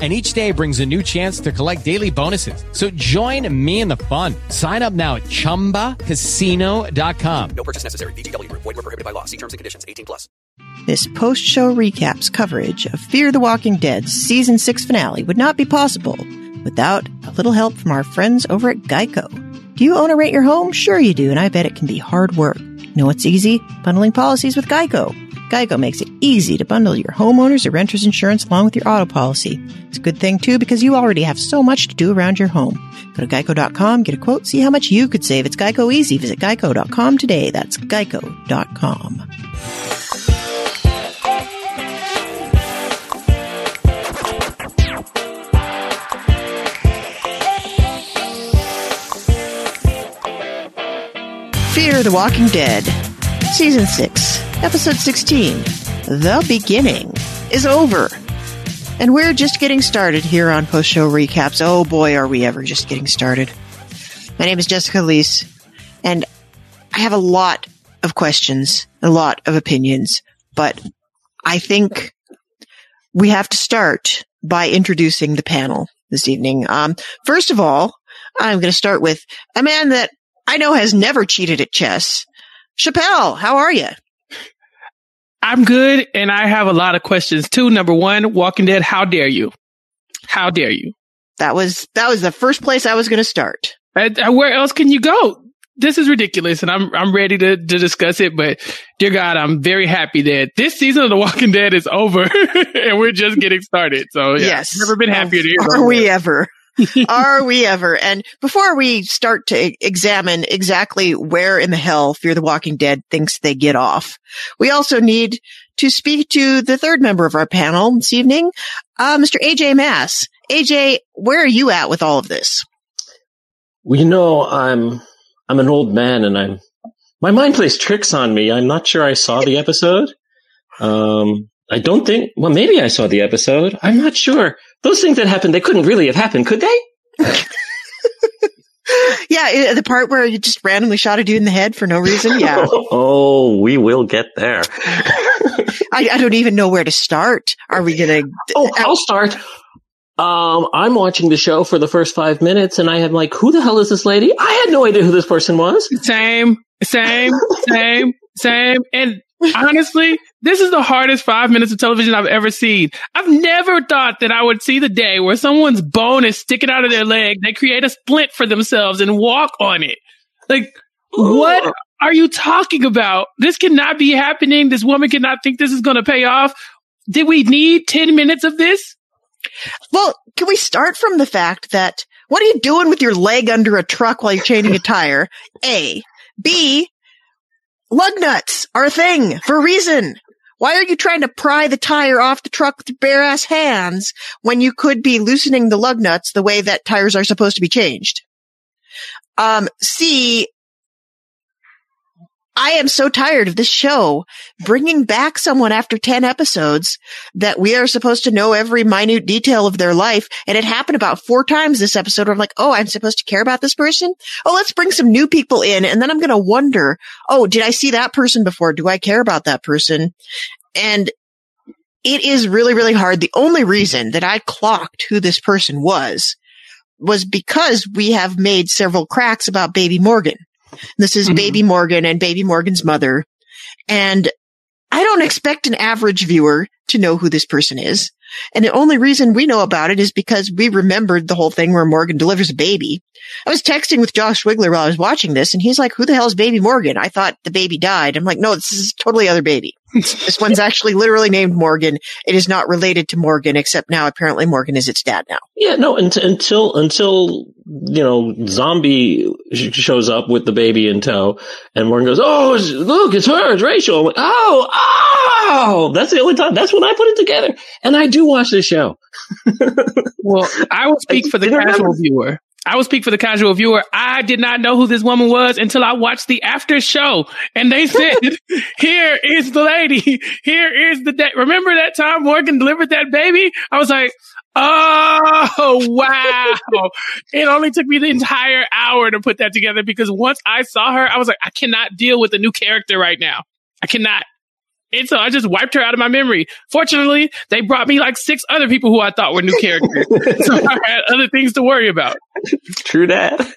and each day brings a new chance to collect daily bonuses. So join me in the fun. Sign up now at ChumbaCasino.com. No purchase necessary. VGW. Void were prohibited by law. See terms and conditions. 18 plus. This post-show recaps coverage of Fear the Walking Dead's season six finale would not be possible without a little help from our friends over at Geico. Do you own or rent your home? Sure you do, and I bet it can be hard work. You know what's easy? Bundling policies with Geico. Geico makes it easy to bundle your homeowners or renters insurance along with your auto policy. It's a good thing too because you already have so much to do around your home. Go to geico.com, get a quote, see how much you could save. It's Geico easy. Visit geico.com today. That's geico.com. Fear the Walking Dead, Season 6, Episode 16, The Beginning, is over. And we're just getting started here on post show recaps. Oh boy, are we ever just getting started. My name is Jessica Liese, and I have a lot of questions, a lot of opinions, but I think we have to start by introducing the panel this evening. Um, first of all, I'm going to start with a man that I know has never cheated at chess. Chappell, how are you? I'm good, and I have a lot of questions too. Number one, Walking Dead, how dare you? How dare you? That was that was the first place I was going to start. Uh, where else can you go? This is ridiculous, and I'm I'm ready to to discuss it. But dear God, I'm very happy that this season of The Walking Dead is over, and we're just getting started. So yeah, yes, never been happier. Are we ever? Are we ever? And before we start to examine exactly where in the hell Fear the Walking Dead thinks they get off, we also need to speak to the third member of our panel this evening, uh, Mr. AJ Mass. AJ, where are you at with all of this? Well, you know, I'm I'm an old man, and I'm my mind plays tricks on me. I'm not sure I saw the episode. Um, I don't think. Well, maybe I saw the episode. I'm not sure. Those things that happened, they couldn't really have happened, could they? yeah, the part where you just randomly shot a dude in the head for no reason. Yeah. oh, we will get there. I, I, don't even know where to start. Are we gonna? Oh, I'll start. Um, I'm watching the show for the first five minutes, and I am like, "Who the hell is this lady?" I had no idea who this person was. Same, same, same, same. And honestly, this is the hardest five minutes of television I've ever seen. I've never thought that I would see the day where someone's bone is sticking out of their leg. They create a splint for themselves and walk on it. Like, what are you talking about? This cannot be happening. This woman cannot think this is going to pay off. Did we need 10 minutes of this? Well, can we start from the fact that what are you doing with your leg under a truck while you're changing a tire? A. B. Lug nuts are a thing for a reason. Why are you trying to pry the tire off the truck with bare ass hands when you could be loosening the lug nuts the way that tires are supposed to be changed? Um, C, I am so tired of this show bringing back someone after 10 episodes that we are supposed to know every minute detail of their life. And it happened about four times this episode where I'm like, Oh, I'm supposed to care about this person. Oh, let's bring some new people in. And then I'm going to wonder, Oh, did I see that person before? Do I care about that person? And it is really, really hard. The only reason that I clocked who this person was was because we have made several cracks about baby Morgan. This is mm-hmm. baby Morgan and baby Morgan's mother. And I don't expect an average viewer to know who this person is. And the only reason we know about it is because we remembered the whole thing where Morgan delivers a baby. I was texting with Josh Wigler while I was watching this and he's like, who the hell is baby Morgan? I thought the baby died. I'm like, no, this is totally other baby. This one's actually literally named Morgan. It is not related to Morgan, except now apparently Morgan is its dad now. Yeah, no, until, until, you know, zombie shows up with the baby in tow and Morgan goes, Oh, look, it's her, it's Rachel. I'm like, Oh, oh, that's the only time. That's when I put it together. And I do watch this show. well, I will speak for the casual viewer. I will speak for the casual viewer. I did not know who this woman was until I watched the after show and they said, here is the lady. Here is the day. Remember that time Morgan delivered that baby? I was like, Oh, wow. it only took me the entire hour to put that together because once I saw her, I was like, I cannot deal with a new character right now. I cannot. And so I just wiped her out of my memory. Fortunately, they brought me like six other people who I thought were new characters. so I had other things to worry about. True that.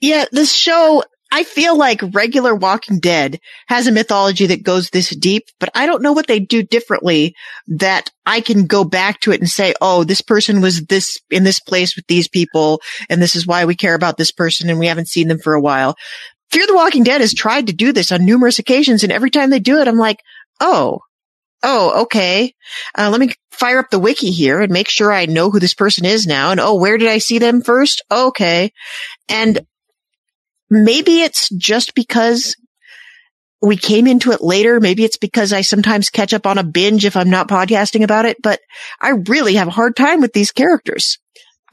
Yeah, this show, I feel like regular Walking Dead has a mythology that goes this deep, but I don't know what they do differently that I can go back to it and say, oh, this person was this in this place with these people, and this is why we care about this person, and we haven't seen them for a while. Fear the Walking Dead has tried to do this on numerous occasions, and every time they do it, I'm like, oh, oh, okay. Uh, let me fire up the wiki here and make sure I know who this person is now. And oh, where did I see them first? Okay. And maybe it's just because we came into it later. Maybe it's because I sometimes catch up on a binge if I'm not podcasting about it, but I really have a hard time with these characters.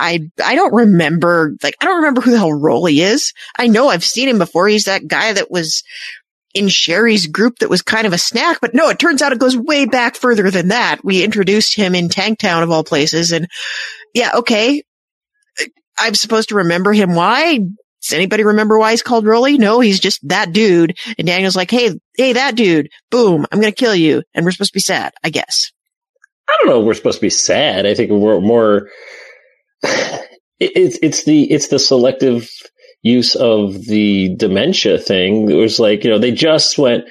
I, I don't remember, like, I don't remember who the hell Rollie is. I know I've seen him before. He's that guy that was in Sherry's group that was kind of a snack, but no, it turns out it goes way back further than that. We introduced him in Tanktown of all places. And yeah, okay. I'm supposed to remember him. Why? Does anybody remember why he's called Rollie? No, he's just that dude. And Daniel's like, Hey, hey, that dude. Boom. I'm going to kill you. And we're supposed to be sad, I guess. I don't know. We're supposed to be sad. I think we're more. It's it's the it's the selective use of the dementia thing. It was like you know they just went.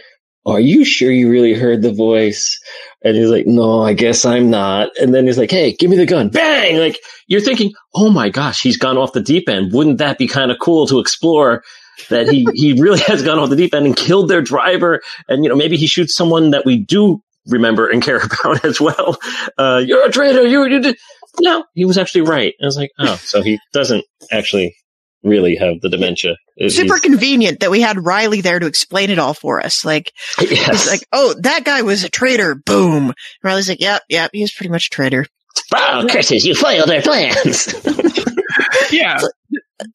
Are you sure you really heard the voice? And he's like, no, I guess I'm not. And then he's like, hey, give me the gun. Bang! Like you're thinking, oh my gosh, he's gone off the deep end. Wouldn't that be kind of cool to explore? that he he really has gone off the deep end and killed their driver, and you know maybe he shoots someone that we do remember and care about as well. Uh, you're a traitor. You, you did. No, he was actually right. I was like, oh, so he doesn't actually really have the dementia. It- Super convenient that we had Riley there to explain it all for us. Like, Yes. he's like, oh, that guy was a traitor. Boom. And Riley's like, yep, yep, he was pretty much a traitor. oh, curses! You foiled their plans. Yeah.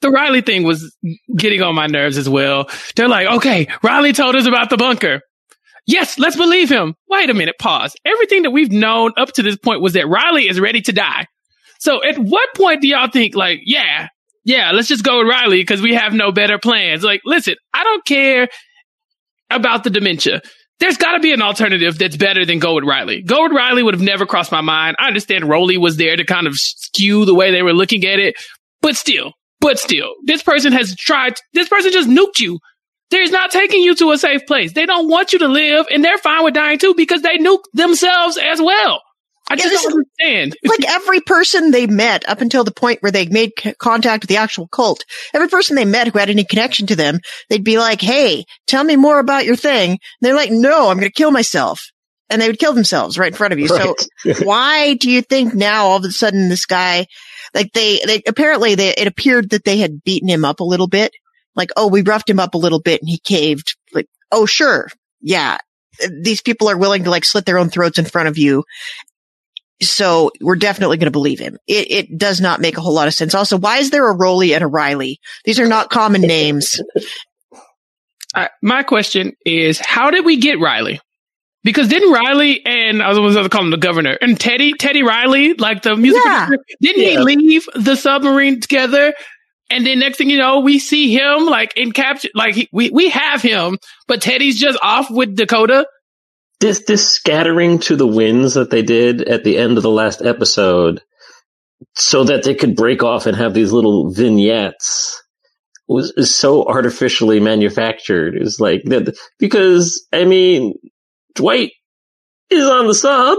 The Riley thing was getting on my nerves as well. They're like, okay, Riley told us about the bunker. Yes, let's believe him. Wait a minute, pause. Everything that we've known up to this point was that Riley is ready to die. So at what point do y'all think like, yeah, yeah, let's just go with Riley because we have no better plans? Like, listen, I don't care about the dementia. There's got to be an alternative that's better than go with Riley. Go with Riley would have never crossed my mind. I understand Rollie was there to kind of skew the way they were looking at it, but still, but still, this person has tried, this person just nuked you. They're not taking you to a safe place. They don't want you to live and they're fine with dying too because they nuked themselves as well. I Yeah, just don't understand. like every person they met up until the point where they made c- contact with the actual cult, every person they met who had any connection to them, they'd be like, Hey, tell me more about your thing. And they're like, no, I'm going to kill myself. And they would kill themselves right in front of you. So why do you think now all of a sudden this guy, like they, they apparently they, it appeared that they had beaten him up a little bit. Like, oh, we roughed him up a little bit and he caved. Like, oh, sure. Yeah. These people are willing to like slit their own throats in front of you. So we're definitely going to believe him. It, it does not make a whole lot of sense. Also, why is there a Rollie and a Riley? These are not common names. I, my question is, how did we get Riley? Because didn't Riley and I was going to call him the governor and Teddy, Teddy Riley, like the music Yeah. didn't Yeah. he leave the submarine together? And then next thing you know, we see him like in capture, like he, we, we have him, but Teddy's just off with Dakota. this this scattering to the winds that they did at the end of the last episode so that they could break off and have these little vignettes was so artificially manufactured it's like that because i mean dwight is on the sub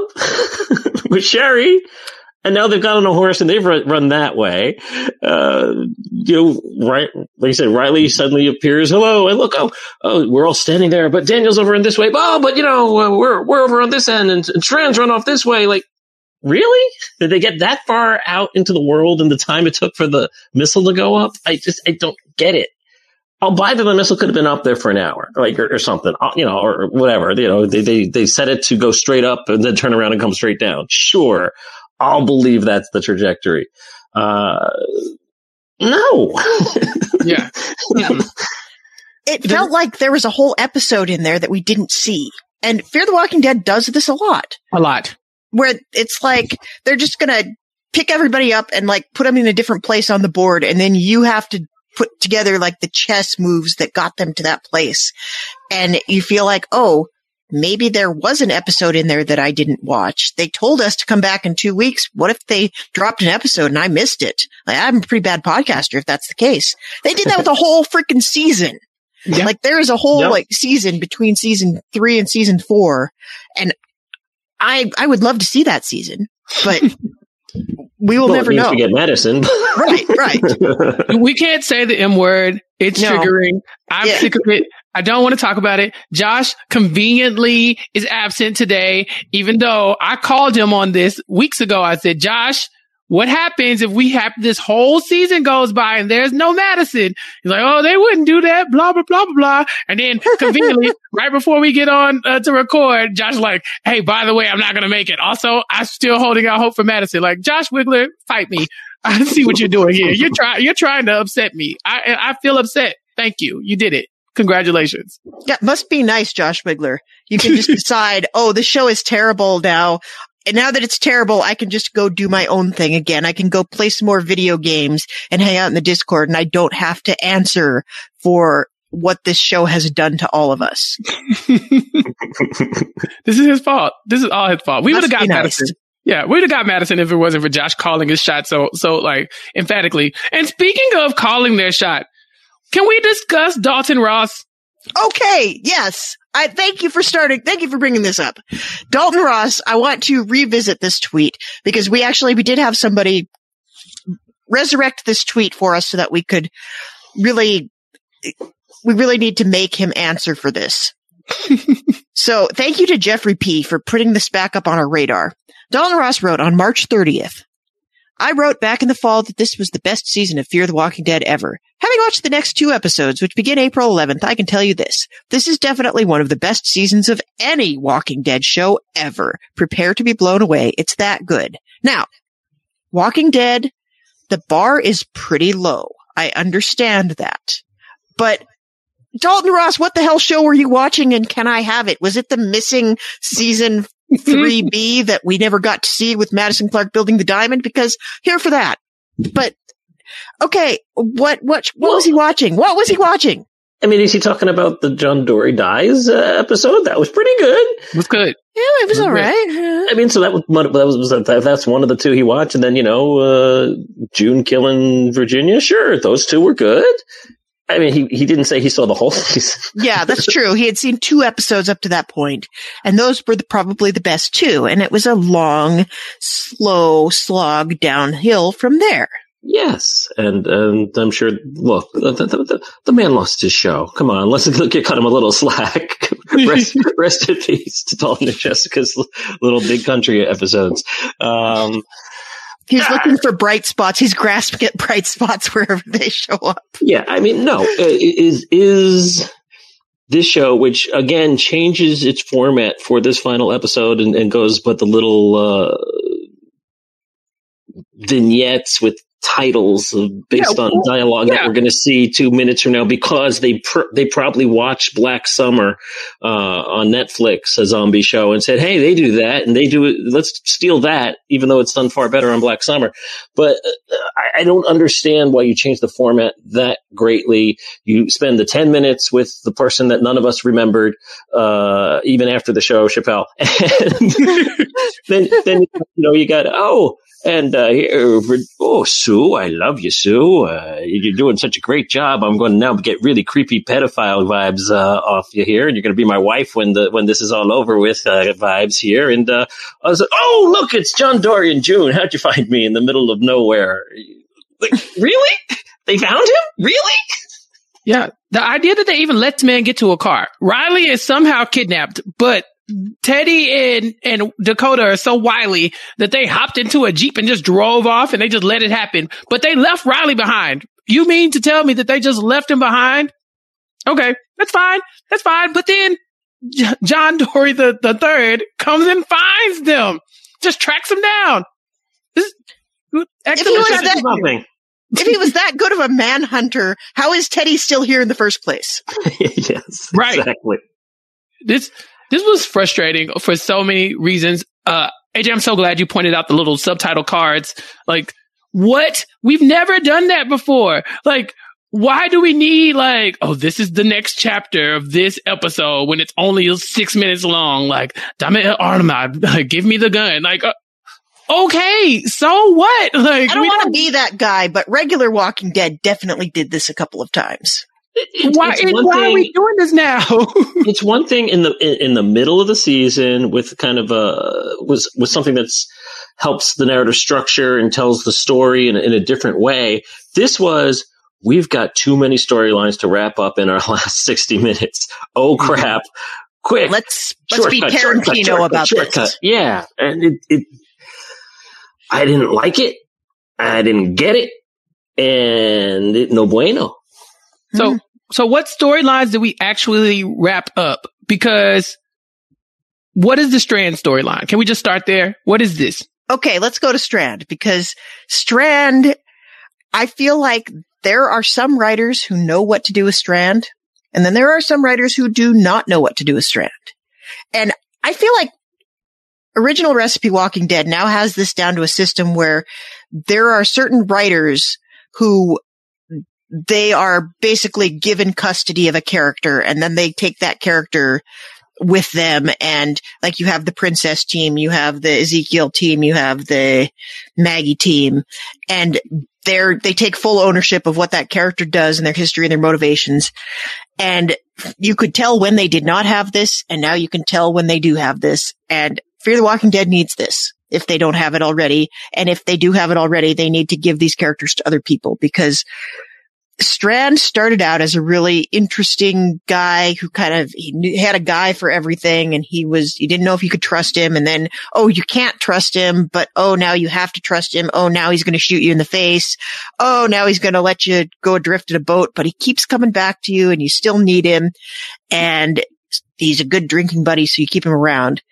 with sherry and now they've got on a horse and they've run, run that way. Uh, you know, right, like I said, Riley suddenly appears. Hello, and look, oh, oh, we're all standing there, but Daniel's over in this way. Oh, but you know, uh, we're we're over on this end, and, and Strand's run off this way. Like, really? Did they get that far out into the world in the time it took for the missile to go up? I just, I don't get it. I'll buy that the missile could have been up there for an hour, like or, or something, uh, you know, or whatever. You know, they, they they set it to go straight up and then turn around and come straight down. Sure, I'll believe that's the trajectory. Uh, no. Yeah. It felt like there was a whole episode in there that we didn't see. And Fear the Walking Dead does this a lot, A lot. where it's like they're just gonna pick everybody up and like put them in a different place on the board, and then you have to put together like the chess moves that got them to that place. And you feel like, oh, maybe there was an episode in there that I didn't watch. They told us to come back in two weeks. What if they dropped an episode and I missed it? Like, I'm a pretty bad podcaster if that's the case. They did that with a whole freaking season. Yeah. Like there is a whole Yep. like season between season three and season four. And I, I would love to see that season, but we will Well, never know. we get medicine. right, right. we can't say the M word. It's No. triggering. I'm Yeah. sick of it. I don't want to talk about it. Josh conveniently is absent today, even though I called him on this weeks ago. I said, Josh, what happens if we have this whole season goes by and there's no Madison? He's like, oh, they wouldn't do that, blah, blah, blah, blah, blah. And then conveniently, right before we get on uh, to record, Josh like, hey, by the way, I'm not going to make it. Also, I'm still holding out hope for Madison. Like, Josh Wigler, fight me. I see what you're doing here. You're trying, you're trying to upset me. I, I feel upset. Thank you. You did it. Congratulations. Yeah, must be nice, Josh Wigler. You can just decide, oh, the show is terrible now. And now that it's terrible, I can just go do my own thing again. I can go play some more video games and hang out in the Discord and I don't have to answer for what this show has done to all of us. This is his fault. This is all his fault. We would have got nice. Madison. Yeah, we'd have got Madison if it wasn't for Josh calling his shot so so like emphatically. And speaking of calling their shot, can we discuss Dalton Ross? Okay. Yes. I thank you for starting. Thank you for bringing this up. Dalton Ross, I want to revisit this tweet because we actually, we did have somebody resurrect this tweet for us so that we could really, we really need to make him answer for this. so thank you to Jeffrey P for putting this back up on our radar. Dalton Ross wrote on March 30th. I wrote back in the fall that this was the best season of Fear the Walking Dead ever. Having watched the next two episodes, which begin April 11th, I can tell you this. This is definitely one of the best seasons of any Walking Dead show ever. Prepare to be blown away. It's that good. Now, Walking Dead, the bar is pretty low. I understand that. But Dalton Ross, what the hell show were you watching and can I have it? Was it the missing season 3B that we never got to see with Madison Clark building the diamond? Because here for that. But okay, what what what was he watching? What was he watching? I mean, is he talking about the John Dorie dies uh, episode? That was pretty good. It Was good. Yeah, it was Okay. all right. I mean, so that was one- that was, was that, that's one of the two he watched, and then you know, uh, June killing Virginia. Sure, those two were good. I mean, he he didn't say he saw the whole season. Yeah, that's true. He had seen two episodes up to that point, and those were the, probably the best two. And it was a long, slow slog downhill from there. Yes, and and I'm sure. Look, the, the, the, the man lost his show. Come on, let's get cut him a little slack. rest, rest in peace to Dalton and Jessica's little big country episodes. Um, He's looking for bright spots. He's grasping at bright spots wherever they show up. yeah, I mean, no, uh, is is this show, which again changes its format for this final episode and, and goes but the little uh, vignettes with titles based Yeah, on well, dialogue yeah. that we're going to see two minutes from now because they pr- they probably watched Black Summer uh, on Netflix, a zombie show, and said, "Hey, they do that, and they do it. Let's steal that, even though it's done far better on Black Summer." But uh, I, I don't understand why you change the format that greatly. You spend the ten minutes with the person that none of us remembered, uh, even after the show, Chappell, then then you know you got oh. And uh, here, oh, Sue, I love you, Sue. Uh, you're doing such a great job. I'm going to now get really creepy pedophile vibes uh, off you here, and you're going to be my wife when the when this is all over with uh, vibes here. And uh, I was like, oh, look, it's John Dorie and June. How'd you find me in the middle of nowhere? Like, really? They found him? Really? Yeah. The idea that they even let this man get to a car. Riley is somehow kidnapped, but Teddy and, and Dakota are so wily that they hopped into a Jeep and just drove off and they just let it happen. But they left Riley behind. You mean to tell me that they just left him behind? Okay. That's fine. That's fine. But then John Dorie the, the third comes and finds them, just tracks them down. This, Excellent. was that- if he was that good of a manhunter, how is Teddy still here in the first place? yes. Right. Exactly. this this was frustrating for so many reasons. Uh, AJ, I'm so glad you pointed out the little subtitle cards. Like, what? We've never done that before. Like, why do we need like, oh, this is the next chapter of this episode when it's only six minutes long? Like, damn it, Artemis, give me the gun. Like, uh, okay, so what? Like, I don't want to be that guy, but regular Walking Dead definitely did this a couple of times. It- why, it's one why are we doing this now? it's one thing in the in, in the middle of the season with kind of a was with something that's helps the narrative structure and tells the story in, a- in a different way. This was we've got too many storylines to wrap up in our last sixty minutes. Oh mm-hmm. crap! Quick, Let's let's be Shortcut, shortcut, Tarantino shortcut, about shortcut. this. Yeah, and it, it I didn't like it. I didn't get it, and it, no bueno. Hmm. So, so what storylines did we actually wrap up? Because what is the Strand storyline? Can we just start there? What is this? Okay, let's go to Strand because Strand, I feel like there are some writers who know what to do with Strand, and then there are some writers who do not know what to do with Strand. And I feel like Original Recipe Walking Dead now has this down to a system where there are certain writers who they are basically given custody of a character and then they take that character with them and like you have the princess team, you have the Ezekiel team, you have the Maggie team and they're, they take full ownership of what that character does and their history and their motivations. And you could tell when they did not have this and now you can tell when they do have this and Fear the Walking Dead needs this if they don't have it already. And if they do have it already, they need to give these characters to other people because Strand started out as a really interesting guy who kind of, he knew, had a guy for everything and he was, you didn't know if you could trust him. And then, oh, you can't trust him, but oh, now you have to trust him. Oh, now he's going to shoot you in the face. Oh, now he's going to let you go adrift in a boat, but he keeps coming back to you and you still need him. And he's a good drinking buddy. So you keep him around.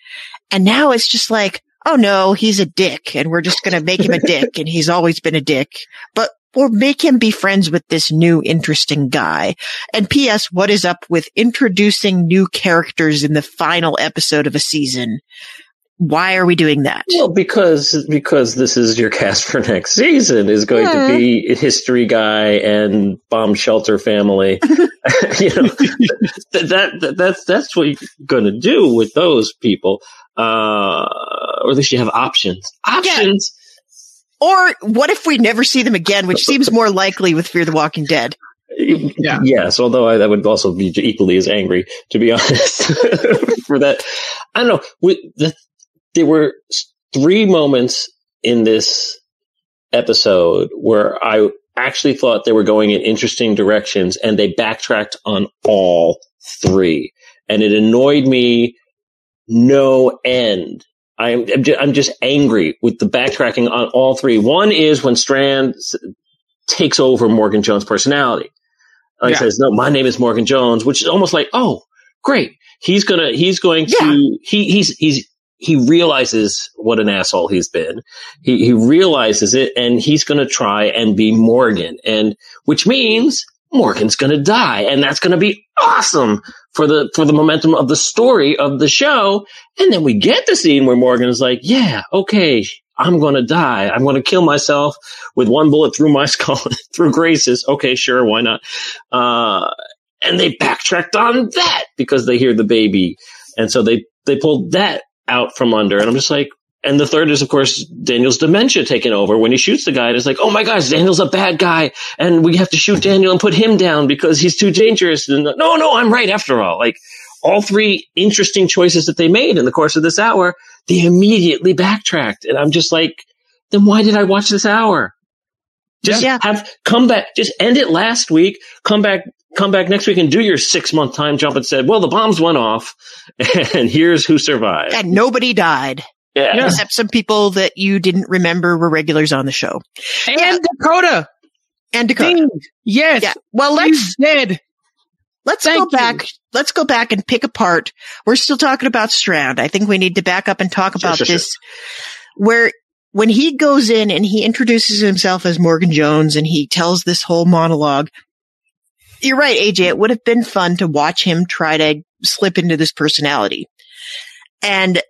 And now it's just like, oh no, he's a dick and we're just going to make him a dick and he's always been a dick, but we'll make him be friends with this new interesting guy. And P.S. What is up with introducing new characters in the final episode of a season? Why are we doing that? Well, because because this is your cast for next season is going Yeah. to be history guy and bomb shelter family. you know, that, that that's that's what you're going to do with those people, uh, or at least you have options. Options. Or what if we never see them again, which seems more likely with Fear the Walking Dead? Yeah. Yes, although I, I would also be equally as angry, to be honest, for that. I don't know. With the, there were three moments in this episode where I actually thought they were going in interesting directions, and they backtracked on all three, and it annoyed me no end. I'm I'm ju- I'm just angry with the backtracking on all three. One is when Strand takes over Morgan Jones' personality. He Yeah. says, "No, my name is Morgan Jones," which is almost like, "Oh, great! He's gonna he's going to he he's he's he realizes what an asshole he's been. He he realizes it, and he's going to try and be Morgan, and which means Morgan's going to die, and that's going to be awesome for the for the momentum of the story of the show. And then we get the scene where Morgan is like, "Yeah, okay." I'm going to die. I'm going to kill myself with one bullet through my skull, through Grace's. Okay, sure. Why not? Uh, and they backtracked on that because they hear the baby. And so they, they pulled that out from under. And I'm just like, and the third is, of course, Daniel's dementia taking over when he shoots the guy. And it's like, oh my gosh, Daniel's a bad guy. And we have to shoot Daniel and put him down because he's too dangerous. And no, no, I'm right after all. Like all three interesting choices that they made in the course of this hour, they immediately backtracked. And I'm just like, then why did I watch this hour? Just Yeah. have come back, just end it last week, come back, come back next week and do your six month time jump and said, well, the bombs went off and here's who survived. And nobody died, Yeah. except some people that you didn't remember were regulars on the show. And Yeah. Dakota. And Dakota. Ding. Yes. Yeah. Well, let's He's dead. Let's Thank go you. back. Let's go back and pick apart. We're still talking about Strand. I think we need to back up and talk Sure, about sure, sure. this where when he goes in and he introduces himself as Morgan Jones and he tells this whole monologue, you're right, AJ. It would have been fun to watch him try to slip into this personality. And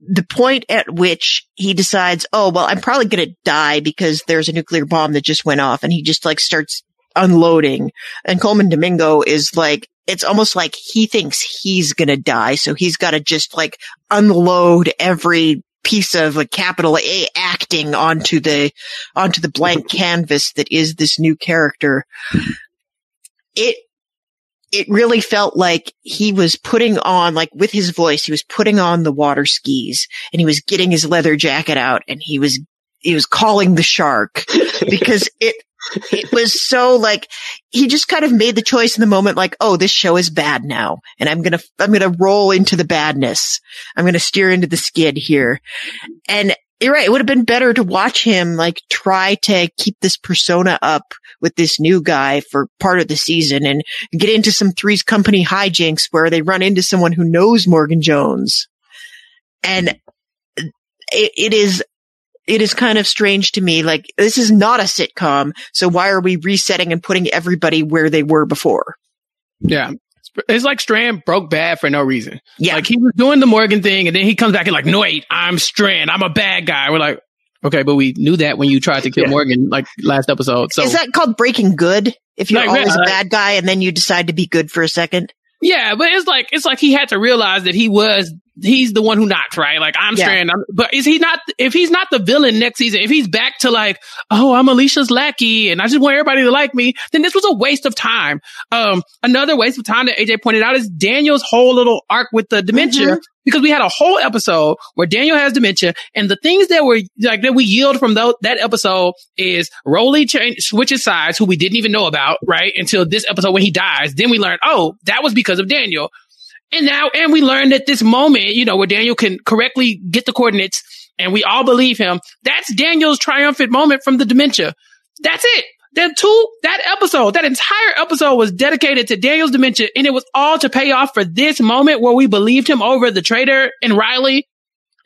the point at which he decides, oh, well, I'm probably going to die because there's a nuclear bomb that just went off and he just like starts unloading and Colman Domingo is like, it's almost like he thinks he's going to die. So he's got to just like unload every piece of a capital A acting onto the, onto the blank canvas that is this new character. It, it really felt like he was putting on, like with his voice, he was putting on the water skis and he was getting his leather jacket out and he was, he was calling the shark because it, it was so like he just kind of made the choice in the moment like oh this show is bad now and i'm gonna i'm gonna roll into the badness. I'm gonna steer into the skid here. And you're right it would have been better to watch him like try to keep this persona up with this new guy for part of the season and get into some three's company hijinks where they run into someone who knows morgan jones and it, it is it is kind of strange to me. Like this is not a sitcom. So why are we resetting and putting everybody where they were before? Yeah. It's like Strand broke bad for no reason. Yeah. Like he was doing the Morgan thing and then he comes back and like, no, wait, I'm Strand. I'm a bad guy. We're like, okay, but we knew that when you tried to kill Yeah. Morgan like last episode. So is that called breaking good? If you're Like, always a uh, bad guy and then you decide to be good for a second? Yeah, but it's like it's like he had to realize that he was he's the one who knocked, right? Like I'm Yeah. Strand, I'm, but is he not? If he's not the villain next season, if he's back to like, oh, I'm Alicia's lackey, and I just want everybody to like me, then this was a waste of time. Um, another waste of time that AJ pointed out is Daniel's whole little arc with the dementia. Mhm. Because we had a whole episode where Daniel has dementia, and the things that were like that we yield from that episode is Rollie change, switches sides, who we didn't even know about, right? Until this episode when he dies. Then we learned, oh, that was because of Daniel. And now, and we learned at this moment, you know, where Daniel can correctly get the coordinates and we all believe him. That's Daniel's triumphant moment from the dementia. That's it. Then two, that episode, that entire episode was dedicated to Daniel's dementia and it was all to pay off for this moment where we believed him over the traitor and Riley.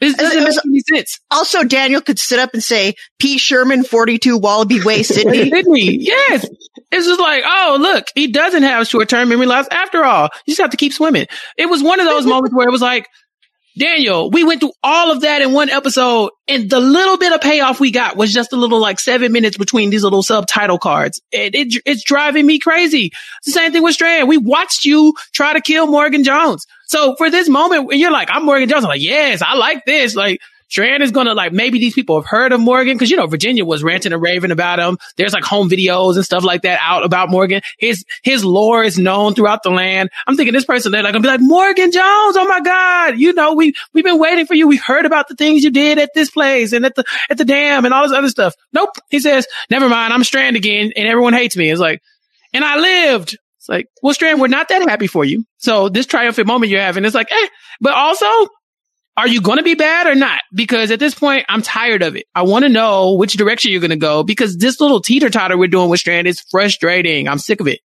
This, this It doesn't uh, uh, make any sense. Also, Daniel could sit up and say, P. Sherman, 42 Wallaby Way, Sydney. Didn't? Yes. It's just like, oh, look, he doesn't have short term memory loss after all. You just have to keep swimming. It was one of those moments where it was like, Daniel, we went through all of that in one episode and the little bit of payoff we got was just a little like seven minutes between these little subtitle cards. It, it, it's driving me crazy. It's the same thing with Strand. We watched you try to kill Morgan Jones. So for this moment, when you're like, I'm Morgan Jones, I'm like, yes, I like this. Like, Strand is gonna like maybe these people have heard of Morgan because you know Virginia was ranting and raving about him. There's like home videos and stuff like that out about Morgan. His his lore is known throughout the land. I'm thinking this person they're like gonna be like Morgan Jones. Oh my God, you know we we've been waiting for you. We heard about the things you did at this place and at the at the dam and all this other stuff. Nope. He says never mind. I'm Strand again and everyone hates me. It's like and I lived. It's like well Strand, we're not that happy for you. So this triumphant moment you're having, it's like eh. But also are you going to be bad or not? Because at this point, I'm tired of it. I want to know which direction you're going to go because this little teeter totter we're doing with Strand is frustrating. I'm sick of it.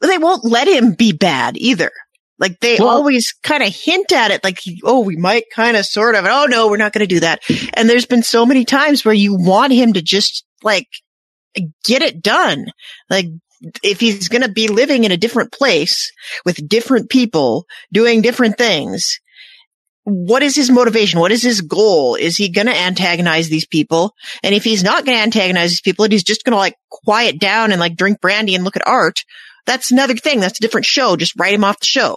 But they won't let him be bad either. Like they Well- always kind of hint at it, like, oh, we might kind of sort of, oh no, we're not going to do that. And there's been so many times where you want him to just like get it done. Like if he's going to be living in a different place with different people doing different things, what is his motivation? What is his goal? Is he going to antagonize these people? And if he's not going to antagonize these people and he's just going to like quiet down and like drink brandy and look at art, that's another thing. That's a different show. Just write him off the show.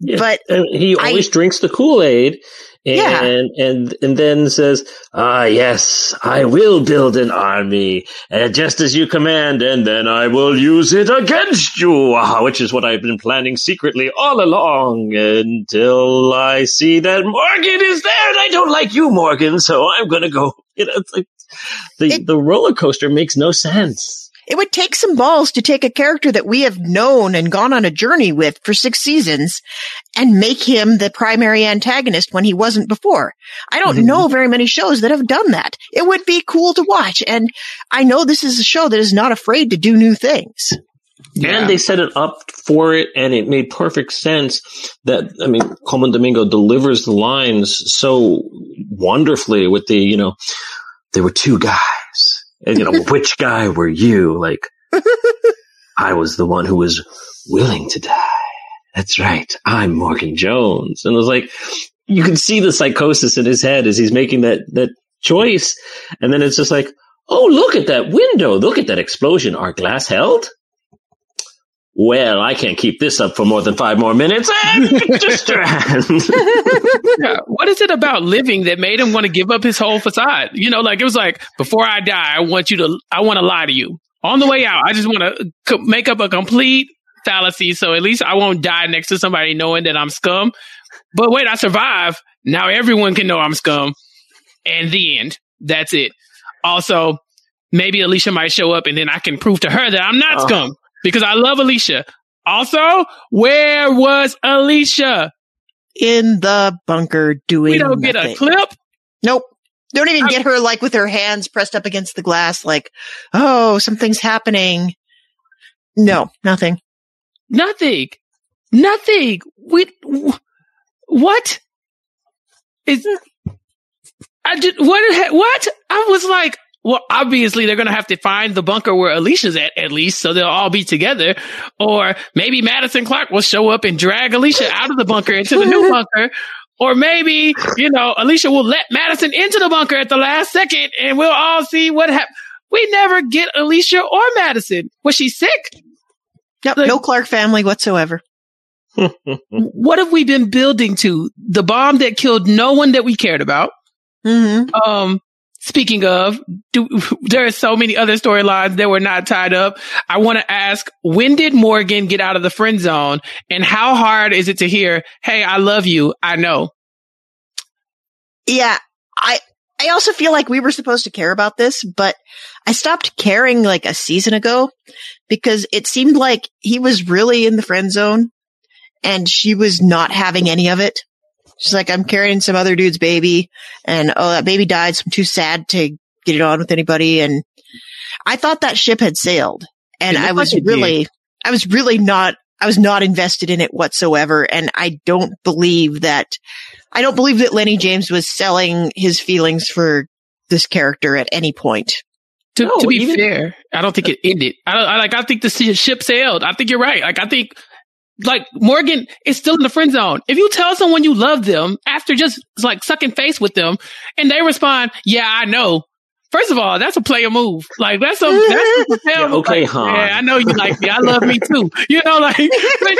Yeah. But And he I- always drinks the Kool Aid, and Yeah. and and then says, "Ah, yes, I will build an army, uh, just as you command, and then I will use it against you." Ah, which is what I've been planning secretly all along, until I see that Morgan is there, and I don't like you, Morgan. So I'm gonna go. You know, it's like the It- the roller coaster makes no sense. It would take some balls to take a character that we have known and gone on a journey with for six seasons and make him the primary antagonist when he wasn't before. I don't Mhm. know very many shows that have done that. It would be cool to watch. And I know this is a show that is not afraid to do new things. And they set it up for it, and it made perfect sense that, I mean, Colman Domingo delivers the lines so wonderfully with the, you know, there were two guys. And, you know, which guy were you? Like, I was the one who was willing to die. That's right. I'm Morgan Jones. And it was like, you can see the psychosis in his head as he's making that, that choice. And then it's just like, oh, look at that window. Look at that explosion. Our glass held? Well, I can't keep this up for more than five more minutes. And. Yeah. What is it about living that made him want to give up his whole facade? You know, like it was like, before I die, I want you to, I want to lie to you. On the way out, I just want to co- make up a complete fallacy. So at least I won't die next to somebody knowing that I'm scum. But wait, I survive. Now everyone can know I'm scum. And the end. That's it. Also, maybe Alicia might show up and then I can prove to her that I'm not Oh. scum because I love Alicia. Also, where was Alicia? In the bunker doing We don't get a clip. Nope. Don't even I- get her like with her hands pressed up against the glass, like, oh, something's happening. No, nothing. Nothing. Nothing. We, wh- what? Is, I did, what, what? I was like, well, obviously they're going to have to find the bunker where Alicia's at, at least, so they'll all be together. Or maybe Madison Clark will show up and drag Alicia out of the bunker into the new bunker. Or maybe, you know, Alicia will let Madison into the bunker at the last second and we'll all see what happens. We never get Alicia or Madison. Was she sick? Like- no Clark family whatsoever. what have we been building to? The bomb that killed no one that we cared about. hmm Um, speaking of, do, there are so many other storylines that were not tied up. I want to ask, when did Morgan get out of the friend zone and how hard is it to hear, Hey, I love you. I know. Yeah, I I also feel like we were supposed to care about this, but I stopped caring like a season ago because it seemed like he was really in the friend zone and she was not having any of it. She's like, I'm carrying some other dude's baby and oh, that baby died, so I'm too sad to get it on with anybody. And I thought that ship had sailed and I was like it did. really, I was really not, I was not invested in it whatsoever. And I don't believe that I don't believe that Lennie James was selling his feelings for this character at any point. To, No, to be even- fair, I don't think it ended. I don't, I like, I think the ship sailed. I think you're right. Like, I think, like, Morgan is still in the friend zone. If you tell someone you love them after just like sucking face with them and they respond, yeah, I know. First of all, that's a player move. Like, that's a, that's Yeah, okay, like, Han. Yeah, I know you like me. I love me too. You know, like, but,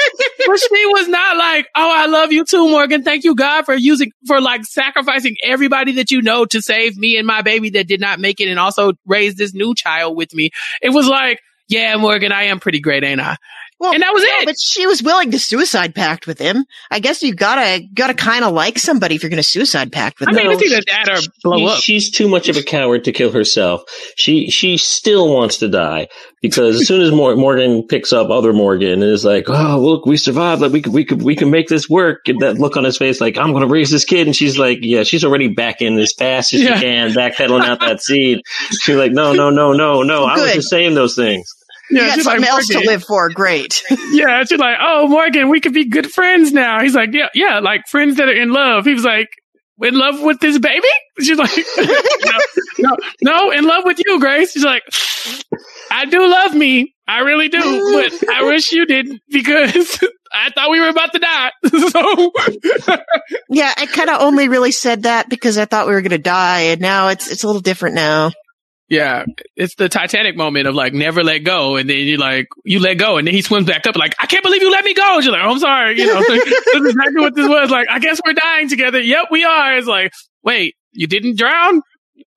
but she was not like, oh, I love you too, Morgan. Thank you, God, for using, for like sacrificing everybody that you know to save me and my baby that did not make it and also raise this new child with me. It was like, yeah, Morgan, I am pretty great, ain't I? Well, And that was yeah, it. but she was willing to suicide pact with him. I guess you gotta gotta kind of like somebody if you're gonna suicide pact with them. I them. mean, it's either that or blow She- up. She's too much of a coward to kill herself. She she still wants to die because as soon as Mor- Morgan picks up other Morgan and is like, "Oh, look, we survived. Like we could we could we can make this work." And that look on his face, like, "I'm going to raise this kid," and she's like, "Yeah." She's already back in as fast as Yeah. she can, backpedaling out that seed. She's like, "No, no, no, no, no. I was just saying those things." You yeah, got something like, else to live for. Great. Yeah, she's like, oh, Morgan, we could be good friends now. He's like, yeah, yeah, like friends that are in love. He was like, in love with this baby? She's like, no, no, no, in love with you, Grace. She's like, I do love me. I really do, but I wish you didn't because I thought we were about to die. so, yeah, I kind of only really said that because I thought we were gonna die, and now it's it's a little different now. Yeah, it's the Titanic moment of like never let go. And then you like, you let go and then he swims back up like, I can't believe you let me go. And she's like, oh, I'm sorry. You know, that's exactly what this was. Like, I guess we're dying together. Yep, we are. It's like, wait, you didn't drown?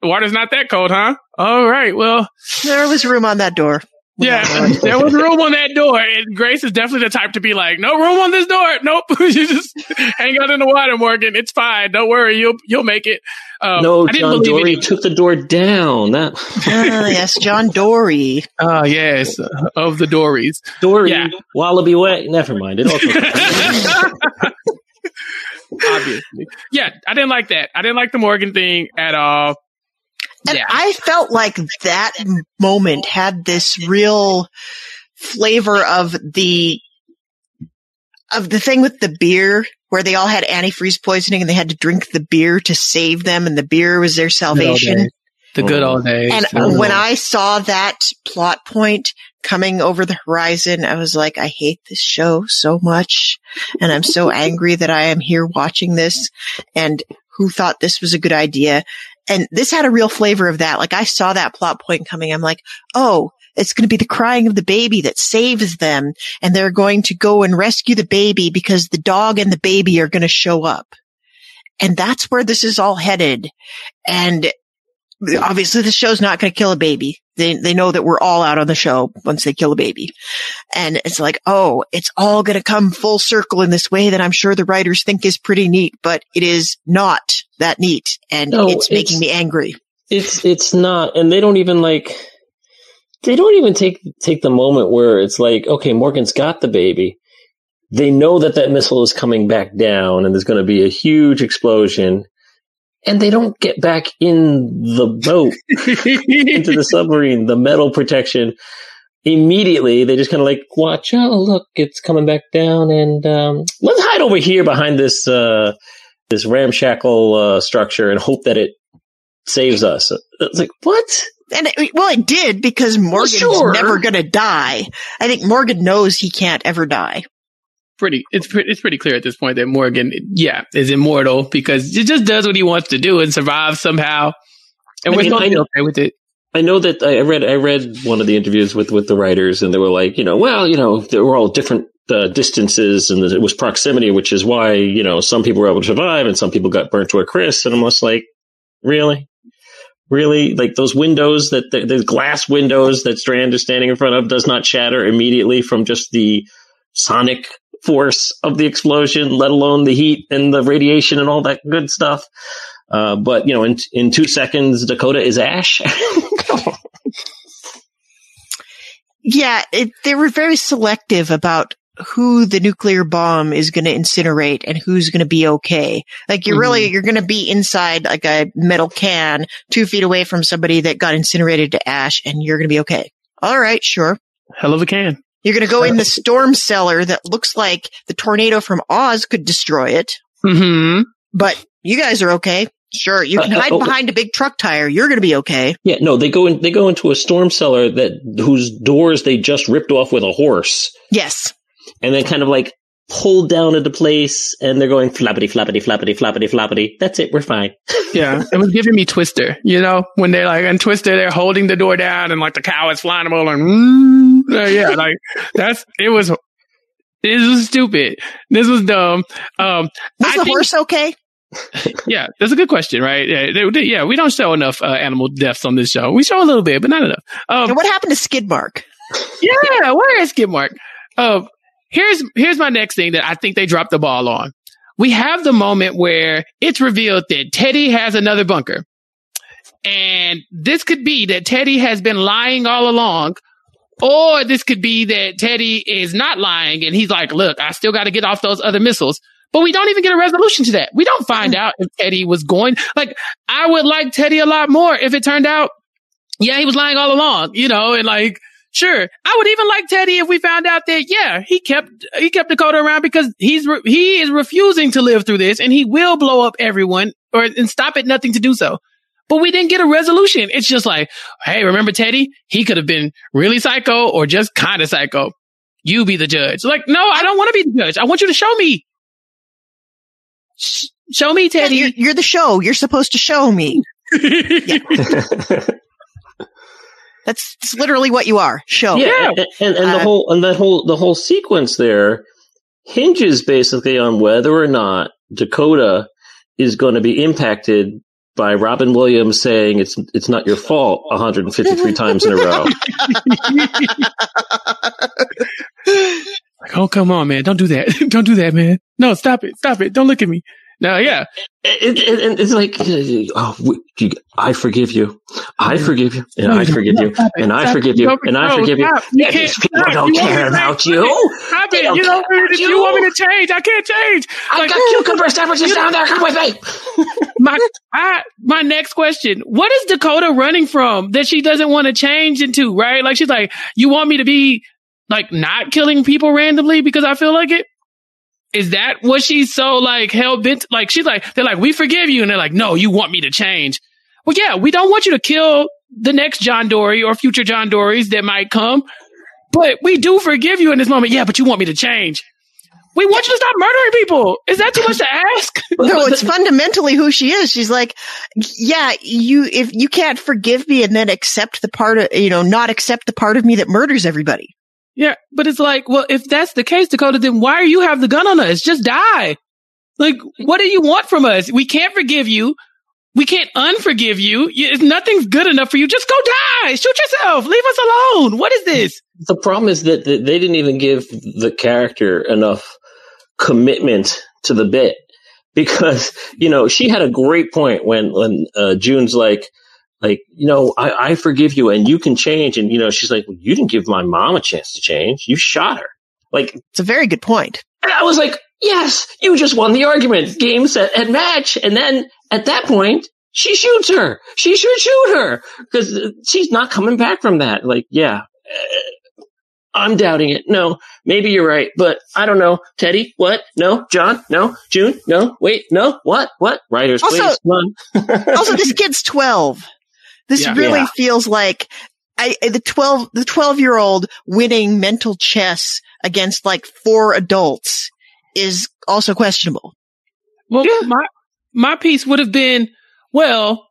The water's not that cold, huh? All right. Well, There was room on that door. Yeah, there was room on that door. And Grace is definitely the type to be like, no room on this door. Nope. you just hang out in the water, Morgan. It's fine. Don't worry. You'll, you'll make it. Um, no, I didn't John Dory it. took the door down. That Ah, yes, John Dory. Ah, yes. Of the Dories. Dory, Yeah. wallaby wet. Never mind. It all comes- Obviously. Yeah, I didn't like that. I didn't like the Morgan thing at all. And Yeah. I felt like that moment had this real flavor of the of the thing with the beer where they all had antifreeze poisoning and they had to drink the beer to save them and the beer was their salvation. The good old days. And Mhm. when I saw that plot point coming over the horizon, I was like, I hate this show so much. And I'm so angry that I am here watching this. And who thought this was a good idea? And this had a real flavor of that. Like I saw that plot point coming. I'm like, oh, it's going to be the crying of the baby that saves them. And they're going to go and rescue the baby because the dog and the baby are going to show up. And that's where this is all headed. And obviously the show's not going to kill a baby. They, they know that we're all out on the show once they kill a baby. And it's like, oh, it's all going to come full circle in this way that I'm sure the writers think is pretty neat, but it is not that neat. And No, it's making it's- me angry. It's it's not, and they don't even like. They don't even take take the moment where it's like, okay, Morgan's got the baby. They know that that missile is coming back down, and there's going to be a huge explosion, and they don't get back in the boat into the submarine, the metal protection. Immediately, they just kind of like watch. Oh, look, it's coming back down, and um, let's hide over here behind this uh, this ramshackle uh, structure and hope that it saves us. It's like what? And it, well, it did because Morgan's sure. never going to die. I think Morgan knows he can't ever die. pretty it's pretty it's pretty clear at this point that Morgan, yeah, is immortal because he just does what he wants to do and survives somehow. And I we're mean, supposed to be okay with it. I know that I read I read one of the interviews with with the writers, and they were like, you know, well, you know, they were all different uh, distances, and it was proximity, which is why you know some people were able to survive, and some people got burnt to a crisp. And I'm just like, really, really, like those windows that the, the glass windows that Strand is standing in front of does not shatter immediately from just the sonic force of the explosion, let alone the heat and the radiation and all that good stuff. Uh, but you know, in in two seconds, Dakota is ash. Yeah, it, they were very selective about who the nuclear bomb is going to incinerate and who's going to be okay. Like you're really, you're going to be inside like a metal can two feet away from somebody that got incinerated to ash and you're going to be okay. All right, sure. Hell of a can. You're going to go in the storm cellar that looks like the tornado from Oz could destroy it, hmm but you guys are okay. Sure. You can Uh, uh, hide oh. behind a big truck tire. You're going to be okay. Yeah, no, they go in. They go into a storm cellar that whose doors they just ripped off with a horse, Yes. And then kind of like pulled down into place, and they're going flappity flappity flappity flappity flappity. That's it. We're fine. Yeah, it was giving me Twister. You know, when they're like in Twister, they're holding the door down and like the cow is flying them all and mm, yeah, like that's it was. This was stupid. This was dumb. Um, Was I the think- horse okay? yeah, that's a good question, right? Yeah, they- they- yeah, we don't show enough uh, animal deaths on this show. We show a little bit, but not enough. Um, And what happened to Skidmark? yeah, where is Skidmark? Um, here's here's my next thing that I think they dropped the ball on. We have the moment where it's revealed that Teddy has another bunker. And this could be that Teddy has been lying all along, or this could be that Teddy is not lying and he's like, look, I still got to get off those other missiles. But we don't even get a resolution to that. We don't find mm. out if Teddy was going, like, I would like Teddy a lot more if it turned out, yeah, he was lying all along, you know, and like, Sure. I would even like Teddy if we found out that, yeah, he kept, he kept Dakota around because he's, re- he is refusing to live through this and he will blow up everyone or, and stop at nothing to do so. But we didn't get a resolution. It's just like, hey, remember Teddy? He could have been really psycho or just kind of psycho. You be the judge. Like, no, I don't want to be the judge. I want you to show me. Sh- show me, Yeah, Teddy. you're, you're the show. You're supposed to show me. That's, that's literally what you are. Show. Yeah, and, and, and the Uh, whole and that whole the whole sequence there hinges basically on whether or not Dakota is going to be impacted by Robin Williams saying it's it's not your fault 153 times in a row. Like, oh, come on, man. Don't do that. Don't do that, man. No, stop it. Stop it. Don't look at me. No, yeah. It, it, it- it's like, oh, I forgive you, I forgive you, and I forgive you, and I forgive you, and I forgive you. Yeah, these people don't care about you. Stop it. don't You know, care if about you want me to change, I can't change. I got cucumber sandwiches down there. Come with me. my, I, my next question. What is Dakota running from that she doesn't want to change into, right? Like, she's like, you want me to be like not killing people randomly because I feel like it? Is that what she's so like hell bent? Like, she's like, they're like, we forgive you. And they're like, no, you want me to change. well, yeah, we don't want you to kill the next John Dorie or future John Dories that might come, but we do forgive you in this moment. Yeah, but you want me to change. We want you to stop murdering people. Is that too much to ask? No, it's fundamentally who she is. She's like, yeah, you, if you can't forgive me and then accept the part of, you know, not accept the part of me that murders everybody. Yeah, but it's like, well, if that's the case, Dakota, then why are you have the gun on us? Just die. Like, what do you want from us? We can't forgive you. We can't unforgive you. You- Nothing's good enough for you. Just go die. Shoot yourself. Leave us alone. What is this? The problem is that that they didn't even give the character enough commitment to the bit because you know she had a great point when when uh, June's like like you know I, I forgive you and you can change and you know she's like well, you didn't give my mom a chance to change you shot her like It's a very good point. and I was like yes you just won the argument game set and match and then at that point she shoots her she should shoot her because she's not coming back from that like yeah uh, I'm doubting it. No, maybe you're right, but I don't know. Teddy, what? No, John, no, June, no, wait, no, what, what? Writers, Also- please. Also, this kid's 12. This Yeah. really Yeah. feels like I, the 12, the 12 year old winning mental chess against like four adults is also questionable. Well, my, my piece would have been, well,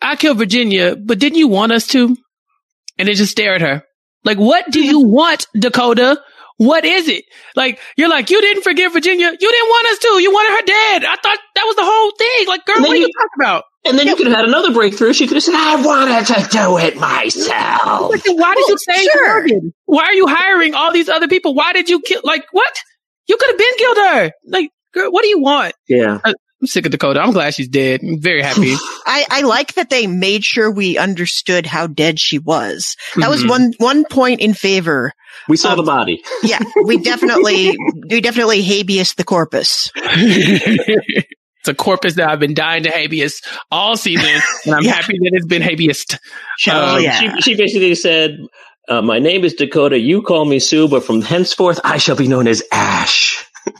I killed Virginia, but didn't you want us to? And then just stare at her. Like, what do you want, Dakota? What is it? Like, you're like, you didn't forgive Virginia. You didn't want us to. You wanted her dead. I thought that was the whole thing. Like, girl, what then are you you- talking about? And then you could have had another breakthrough. She could have said, I wanted to do it myself. Like, why did Well, you say sure. Morgan? Why are you hiring all these other people? Why did you kill? Like, what? You could have been killed her. Like, girl, what do you want? Yeah. I'm sick of Dakota. I'm glad she's dead. I'm very happy. I, I like that they made sure we understood how dead she was. That was Mhm. one, one point in favor. We saw Um, the body. Yeah, we definitely, we definitely habeas the corpus. it's a corpus that I've been dying to habeas all season, and I'm Yeah. happy that it's been habeas. Oh, Um, yeah. She, she basically said, uh, my name is Dakota. You call me Sue, but from henceforth, I shall be known as Ash.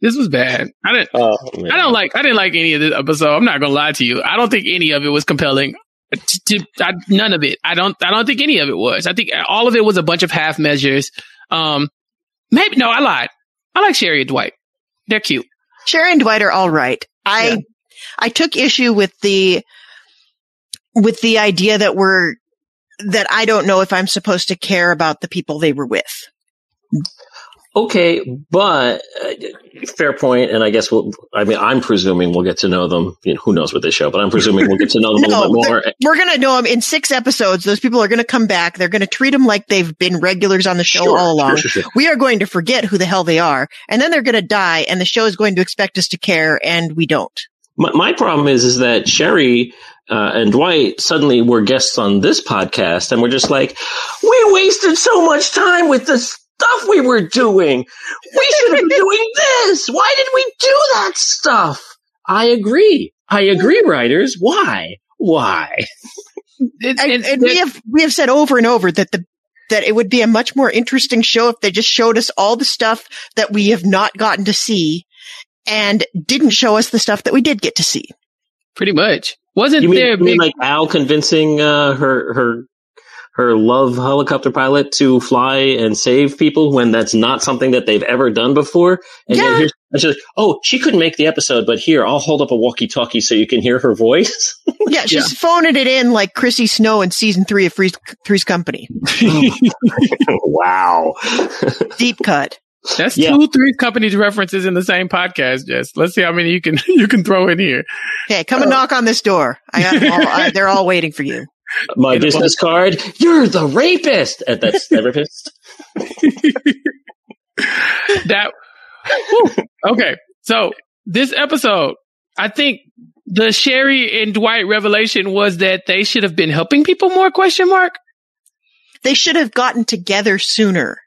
this was bad. I didn't. Oh. I don't like. I didn't like any of this episode. I'm not gonna lie to you. I don't think any of it was compelling. T- t- I- none of it. I don't. I don't think any of it was. I think all of it was a bunch of half measures. Um, maybe no. I lied. I like Sherry and Dwight. They're cute. Sherry and Dwight are all right. I Yeah. I took issue with the with the idea that we're that I don't know if I'm supposed to care about the people they were with. Okay, but uh, fair point, and I guess we'll. I mean, I'm presuming we'll get to know them. You know, who knows what they show, but I'm presuming we'll get to know them a little bit more. We're gonna know them in six episodes. Those people are gonna come back. They're gonna treat them like they've been regulars on the show Sure, all along. sure, sure. We are going to forget who the hell they are, and then they're gonna die, and the show is going to expect us to care, and we don't. My, my problem is, is that Sherry uh, and Dwight suddenly were guests on this podcast, and we're just like, we wasted so much time with the stuff we were doing. We should have been doing this. Why did we do that stuff? I agree. I agree, writers. Why? Why? It- And, it- and we have we have said over and over that the that it would be a much more interesting show if they just showed us all the stuff that we have not gotten to see and didn't show us the stuff that we did get to see. pretty much wasn't You mean, there a you mean like Al convincing uh, her her her love helicopter pilot to fly and save people when that's not something that they've ever done before? And Yeah. then here's and she's like, oh, she couldn't make the episode, but here I'll hold up a walkie-talkie so you can hear her voice. Yeah, she's phoning it in like Chrissy Snow in season three of Three's, Three's Company. wow. Deep cut. That's Yeah. two three companies references in the same podcast. Jess, let's see how many you can you can throw in here. Okay, come and uh, knock on this door. I got all, I, uh, they're all waiting for you. My You know business card. You're the rapist. Uh, That's therapist. That Whew. okay. So this episode, I think the Sherry and Dwight revelation was that they should have been helping people more? Question mark. They should have gotten together sooner.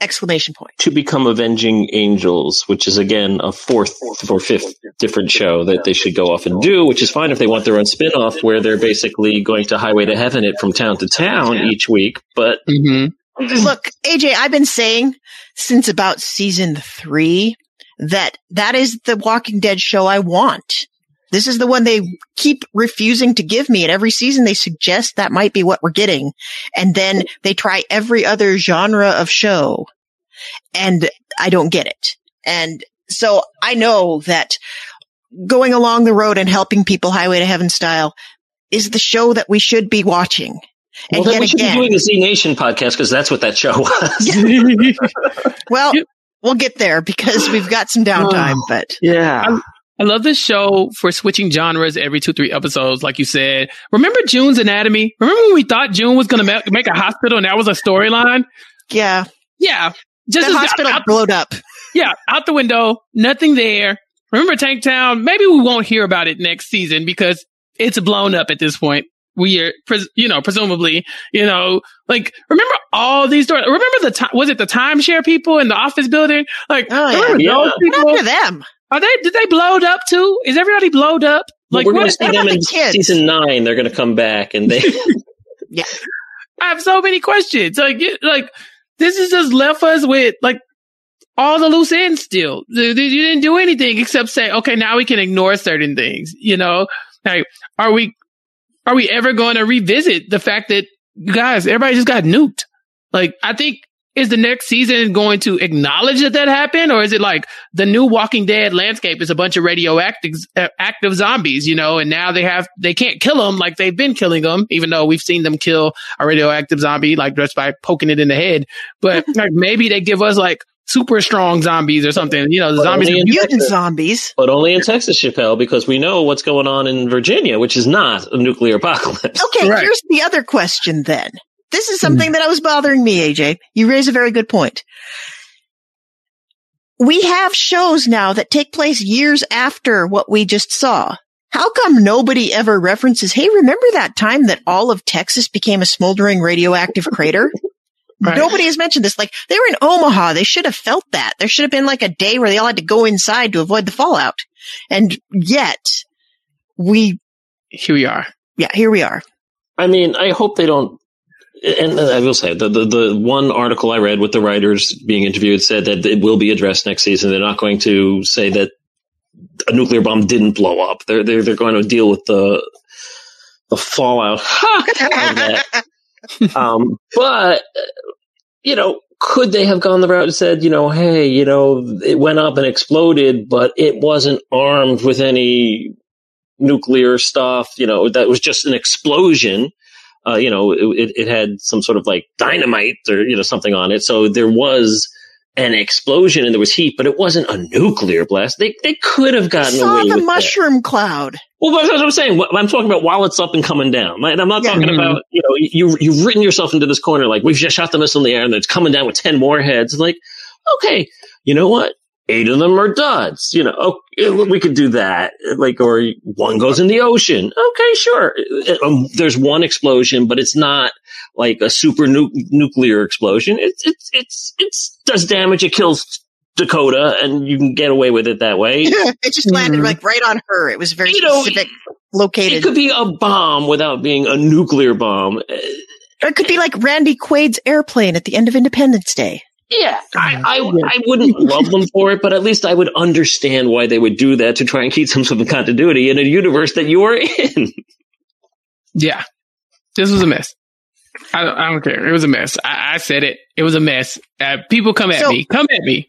Exclamation point. to become Avenging Angels, which is again a fourth or fifth different show that they should go off and do, which is fine if they want their own spin off where they're basically going to Highway to Heaven it from town to town each week. But Mm-hmm. Look, AJ, I've been saying since about season three that that is the Walking Dead show I want. This is the one they keep refusing to give me. And every season they suggest that might be what we're getting. And then they try every other genre of show and I don't get it. And so I know that going along the road and helping people highway to heaven style is the show that we should be watching. Well, And then yet we should again, be doing the Z Nation podcast because that's what that show was. well, we'll get there because we've got some downtime, but yeah. I love this show for switching genres every two, three episodes, like you said. Remember June's Anatomy? Remember when we thought June was going to make, a hospital and that was a storyline? yeah, Yeah. Just the hospital out, blowed up. yeah, out the window, nothing there. Remember Tank Town? Maybe we won't hear about it next season because it's blown up at this point. We are, pres- you know, presumably, you know, like remember all these stories. Remember the time? Was it the timeshare people in the office building? Like, Oh, yeah. remember Yeah. those What people? happened to them? Are they? Did they blowed up too? Is everybody blowed up? Like, we're going what? to see them about in the kids? season nine. They're going to come back and they. Yeah, I have so many questions. Like, like this has just left us with like all the loose ends. Still, you didn't do anything except say, okay, now we can ignore certain things. You know, like, are we, are we ever going to revisit the fact that you guys, everybody just got nuked? Like, I think is the next season going to acknowledge that that happened, or is it like the new Walking Dead landscape is a bunch of radioactive uh, active zombies, you know, and now they have they can't kill them like they've been killing them, even though we've seen them kill a radioactive zombie like just by poking it in the head. But like maybe they give us like super strong zombies or something, you know, the Well, zombies. only in Mutant Texas. zombies. But only in Texas, Chappell, because we know what's going on in Virginia, which is not a nuclear apocalypse. Okay, Right. here's the other question then. This is something that I was bothering me, AJ. You raise a very good point. We have shows now that take place years after what we just saw. How come nobody ever references, hey, remember that time that all of Texas became a smoldering radioactive crater? Right. Nobody has mentioned this. Like, they were in Omaha. They should have felt that. There should have been like a day where they all had to go inside to avoid the fallout. And yet, we, Here we are. yeah, here we are. I mean, I hope they don't. And I will say the, the the one article I read with the writers being interviewed said that it will be addressed next season. They're not going to say that a nuclear bomb didn't blow up. They're they're they're going to deal with the the fallout. Um, but you know, could they have gone the route and said, you know, hey, you know, it went up and exploded, but it wasn't armed with any nuclear stuff. You know, that was just an explosion. Uh, you know, it, it had some sort of like dynamite or you know something on it. So there was an explosion and there was heat, but it wasn't a nuclear blast. They they could have gotten Saw away the with that. mushroom cloud. Well, that's what I'm saying. I'm talking about while it's up and coming down. And I'm not Yeah. talking Mhm. about, you know, you, you've written yourself into this corner like we've just shot the missile in the air and it's coming down with 10 more heads. Like, okay, you know what? Eight of them are duds. You know, okay, we could do that. Like, or one goes in the ocean. Okay, sure. Um, there's one explosion, but it's not like a super nu- nuclear explosion. It's, it's, it's, it's does damage. It kills Dakota and you can get away with it that way. it just landed Mhm. like right on her. It was very You know, specific, It could be a bomb without being a nuclear bomb. Or it could be like Randy Quaid's airplane at the end of Independence Day. Yeah, I, I, I wouldn't love them for it, but at least I would understand why they would do that to try and keep some sort of continuity in a universe that you are in. Yeah. This was a mess. I don't, I don't care. It was a mess. I, I said it. It was a mess. Uh, people come at So- me. Come at me.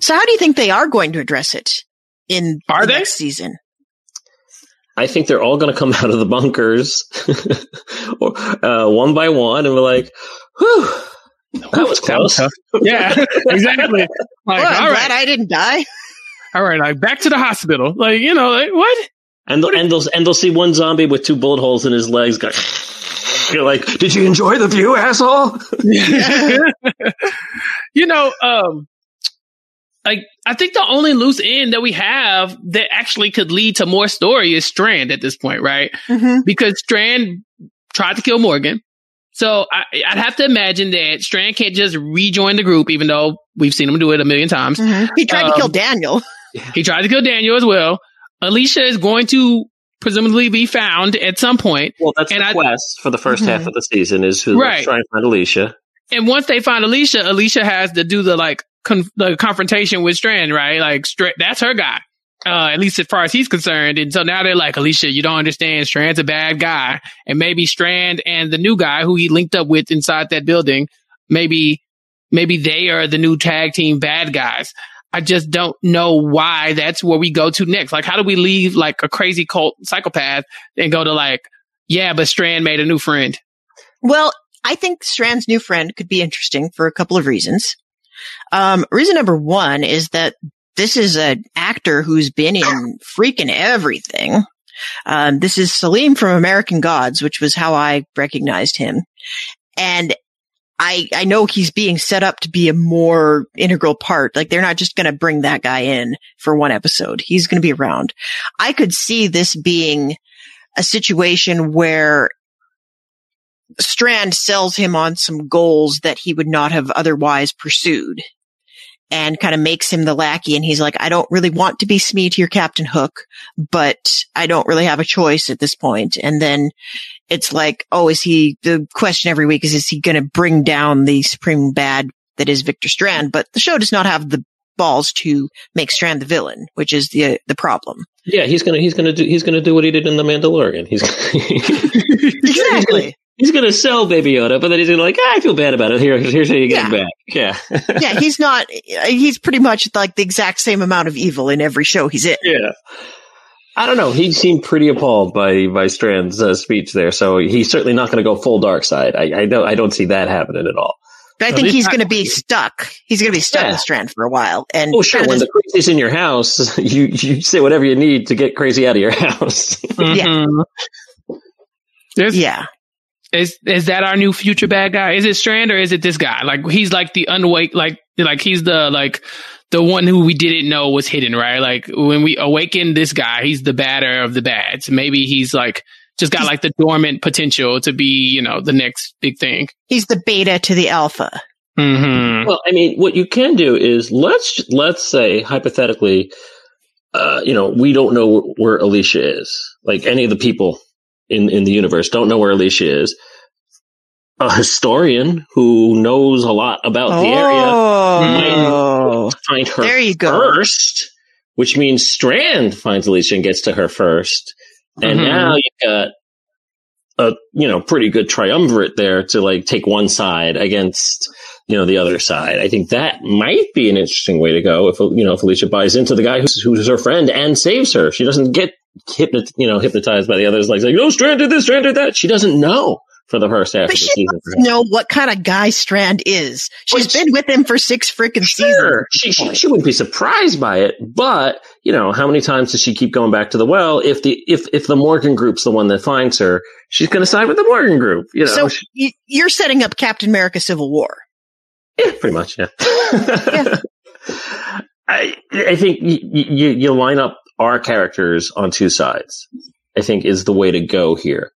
So how do you think they are going to address it in Are the they? next season? I think they're all going to come out of the bunkers uh, one by one, and we're like, "Whew, that was close." Yeah, exactly. Like, Well, I'm all glad right, I didn't die. all right, like back to the hospital. Like, you know, like what? And they'll, and they'll and they'll see one zombie with two bullet holes in his legs. Go, you're like, "Did you enjoy the view, asshole?" you know, um, like I think the only loose end that we have that actually could lead to more story is Strand at this point, right? Mhm. Because Strand tried to kill Morgan. So I, I'd have to imagine that Strand can't just rejoin the group, even though we've seen him do it a million times. Mhm. He tried to kill Um, Daniel. He tried to kill Daniel as well. Alicia is going to presumably be found at some point. Well, that's And the I- quest for the 1st half Mhm. of the season is trying to Right. try and find Alicia. And once they find Alicia, Alicia has to do the like con- the confrontation with Strand, right? Like Stra- that's her guy, uh, at least as far as he's concerned. And so now they're like, Alicia, you don't understand. Strand's a bad guy, and maybe Strand and the new guy who he linked up with inside that building, maybe maybe they are the new tag team bad guys. I just don't know why that's where we go to next. Like, how do we leave like a crazy cult psychopath and go to like, yeah, but Strand made a new friend. Well, I think Strand's new friend could be interesting for a couple of reasons. Um, reason number one is that this is an actor who's been in freaking everything. Um, this is Salim from American Gods, which was how I recognized him. And I, I know he's being set up to be a more integral part. Like they're not just going to bring that guy in for one episode. He's going to be around. I could see this being a situation where Strand sells him on some goals that he would not have otherwise pursued and kind of makes him the lackey. And he's like, I don't really want to be Smee to your Captain Hook, but I don't really have a choice at this point. And then it's like, oh, is he, the question every week is, is he going to bring down the supreme bad that is Victor Strand? But the show does not have the balls to make Strand the villain, which is the, the problem. Yeah, he's gonna he's gonna do he's gonna do what he did in the Mandalorian. He's Exactly. he's gonna sell Baby Yoda, but then he's gonna like, ah, I feel bad about it. Here, here's how you get him back. Yeah, yeah, he's not, he's pretty much like the exact same amount of evil in every show he's in. yeah. I don't know. He seemed pretty appalled by by Strand's uh, speech there, so he's certainly not going to go full dark side. I, I don't I don't see that happening at all. But I think he's going to be stuck. He's going to be stuck Yeah. with Strand for a while. And Oh, sure. kind When this- the crazy's in your house, you you say whatever you need to get crazy out of your house. Yeah. Mhm. There's, yeah. Is is that our new future bad guy? Is it Strand or is it this guy? Like he's like the unwake, like like he's the like the one who we didn't know was hidden, right? Like when we awaken this guy, he's the badder of the bads. Maybe he's like just got like the dormant potential to be, you know, the next big thing. He's the beta to the alpha. Mm-hmm. Well, I mean, what you can do is let's let's say hypothetically, uh, you know, we don't know where Alicia is. Like any of the people in in the universe don't know where Alicia is. A historian who knows a lot about the area Oh, find her There you go. first, which means Strand finds Alicia and gets to her first. And Mhm. now you've got a you know pretty good triumvirate there to like take one side against you know the other side. I think that might be an interesting way to go if you know if Alicia buys into the guy who's who's her friend and saves her. She doesn't get hypnot you know hypnotized by the others like saying, "No, Strand did this, Strand did that." She doesn't know for the first half but of the she season. doesn't know what kind of guy Strand is. She's Well, been with him for six freaking Sure, seasons. she, she she wouldn't be surprised by it, but you know, how many times does she keep going back to the well? If the if if the Morgan group's the one that finds her, she's going to side with the Morgan group. You know, So She- you're setting up Captain America Civil War. yeah, pretty much, yeah. I I think you, you you line up our characters on two sides. I think is the way to go here,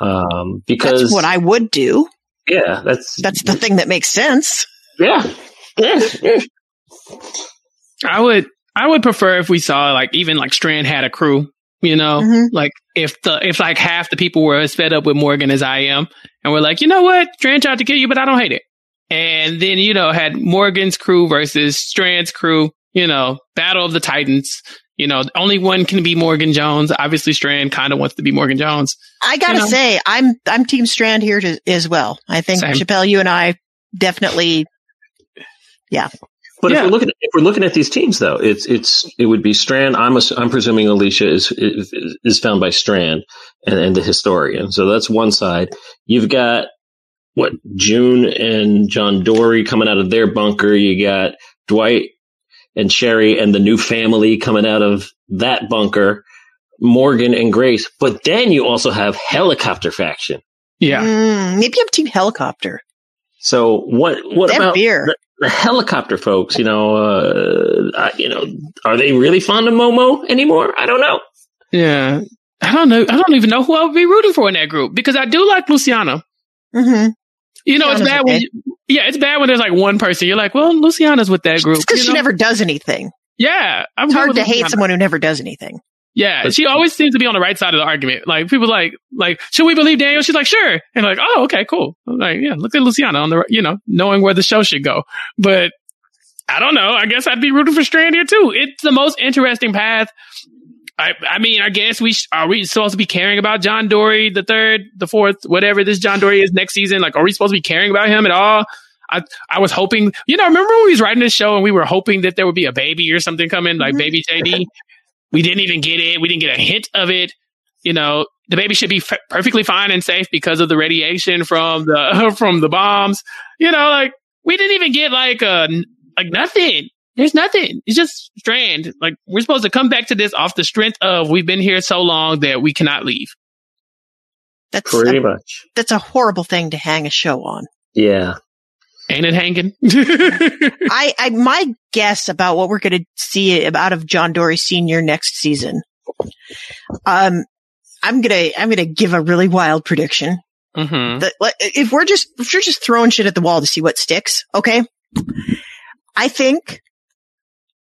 um, because That's what I would do. yeah, that's That's the thing that makes sense. yeah, yeah, yeah. I would I would prefer if we saw like even like Strand had a crew, you know, Mhm. like if the if like half the people were as fed up with Morgan as I am, and we're like, you know what, Strand tried to kill you, but I don't hate it. And then you know had Morgan's crew versus Strand's crew, you know, battle of the Titans. You know, only one can be Morgan Jones. Obviously, Strand kind of wants to be Morgan Jones. I gotta You know? say, I'm I'm Team Strand here to, as well. I think Same. Chappell, you and I definitely yeah. But if we're looking at, if we're looking at these teams, though, it's it's it would be Strand. I'm ass- I'm presuming Alicia is is, is found by Strand and, and the historian. So that's one side. You've got what June and John Dorie coming out of their bunker. You got Dwight and Sherry and the new family coming out of that bunker. Morgan and Grace. But then you also have helicopter faction. Yeah. Mm, maybe I'm team helicopter. So what what They have about beer. the, the helicopter folks? You know, uh, I- you know, are they really fond of Momo anymore? I don't know. Yeah. I don't know. I don't even know who I would be rooting for in that group because I do like Luciana. Mm-hmm. You know, it's bad when, you, yeah, it's bad when there's like one person. You're like, well, Luciana's with that group. It's because you she know? never does anything. Yeah. I'm It's hard with to hate someone who never does anything. Yeah, she always seems to be on the right side of the argument. Like people like, like, should we believe Daniel? She's like, sure, and like, oh, okay, cool. I'm like, yeah, look at Luciana on the, you know, knowing where the show should go. But I don't know. I guess I'd be rooting for Strand here too. It's the most interesting path. I, I mean, I guess we sh- are we supposed to be caring about John Dorie the third, the fourth, whatever this John Dorie is next season? Like, are we supposed to be caring about him at all? I I was hoping, you know, remember when we was writing this show and we were hoping that there would be a baby or something coming, like mm-hmm. baby JD. We didn't even get it. We didn't get a hint of it. You know, the baby should be f- perfectly fine and safe because of the radiation from the from the bombs. You know, like we didn't even get like a like nothing. There's nothing. It's just strand. Like we're supposed to come back to this off the strength of we've been here so long that we cannot leave. That's Pretty a, much. that's a horrible thing to hang a show on. Yeah. Ain't it hanging? I, I my guess about what we're going to see out of John Dorie Senior next season. Um, I'm gonna I'm gonna give a really wild prediction. mm-hmm. that if we're just if you're just throwing shit at the wall to see what sticks, okay? I think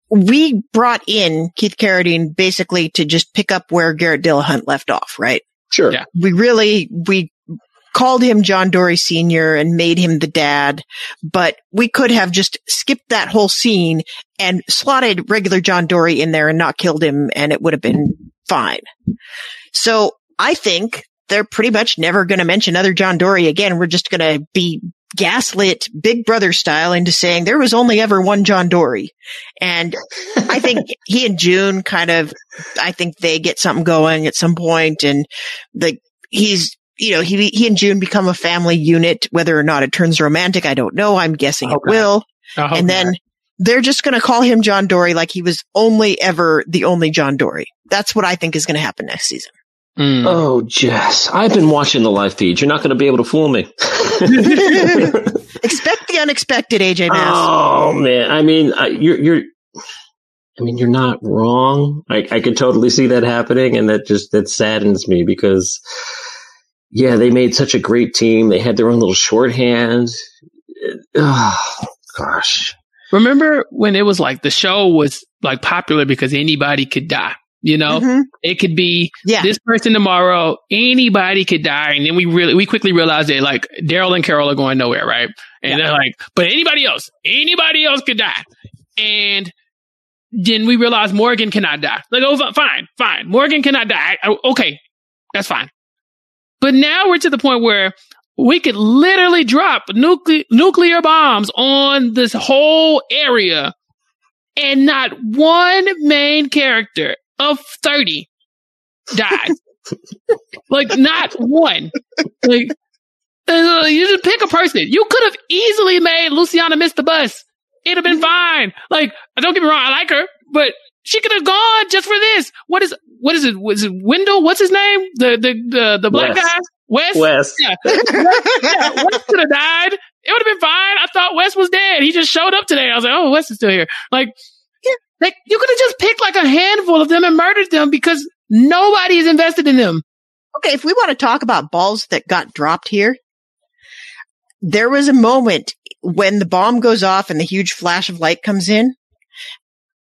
we brought in Keith Carradine basically to just pick up where Garrett Dillahunt left off, right? Sure. Yeah. We really we called him John Dorie Sr. and made him the dad, but we could have just skipped that whole scene and slotted regular John Dorie in there and not killed him and it would have been fine. So I think they're pretty much never going to mention other John Dorie again. We're just going to be gaslit Big Brother style into saying there was only ever one John Dorie. And I think he and June kind of, I think they get something going at some point and the, he's, you know, he, he and June become a family unit. Whether or not it turns romantic, I don't know. I'm guessing it will. I hope And then they're just going to call him John Dorie like he was only ever the only John Dorie. That's what I think is going to happen next season. Mm. Oh, Jess, I've been watching the live feed. You're not going to be able to fool me. Expect the unexpected, AJ Mass. oh man, I mean, I, you're you're. I mean, you're not wrong. I I could totally see that happening, and that just that saddens me because, yeah, they made such a great team. They had their own little shorthand. Oh gosh, Remember when it was like the show was like popular because anybody could die. You know, Mhm. it could be Yeah. this person tomorrow. Anybody could die, and then we really we quickly realized that like Daryl and Carol are going nowhere, right? And they're like, but anybody else, anybody else could die, and then we realized Morgan cannot die. Like, oh, fine, fine, Morgan cannot die. I- okay, that's fine. But now we're to the point where we could literally drop nuclear nuclear bombs on this whole area, and not one main character of thirty died. like not one. Like uh, you just pick a person. You could have easily made Luciana miss the bus. It'd have been fine. Like don't get me wrong, I like her, but she could have gone just for this. What is what is it? Was it Wendell? What's his name? The the the, the black Wes. guy. Wes. Wes. Yeah. yeah, Wes could have died. It would have been fine. I thought Wes was dead. He just showed up today. I was like, oh, Wes is still here. Like, like you could have just picked like a handful of them and murdered them because nobody is invested in them. Okay, if we want to talk about balls that got dropped here, there was a moment when the bomb goes off and the huge flash of light comes in.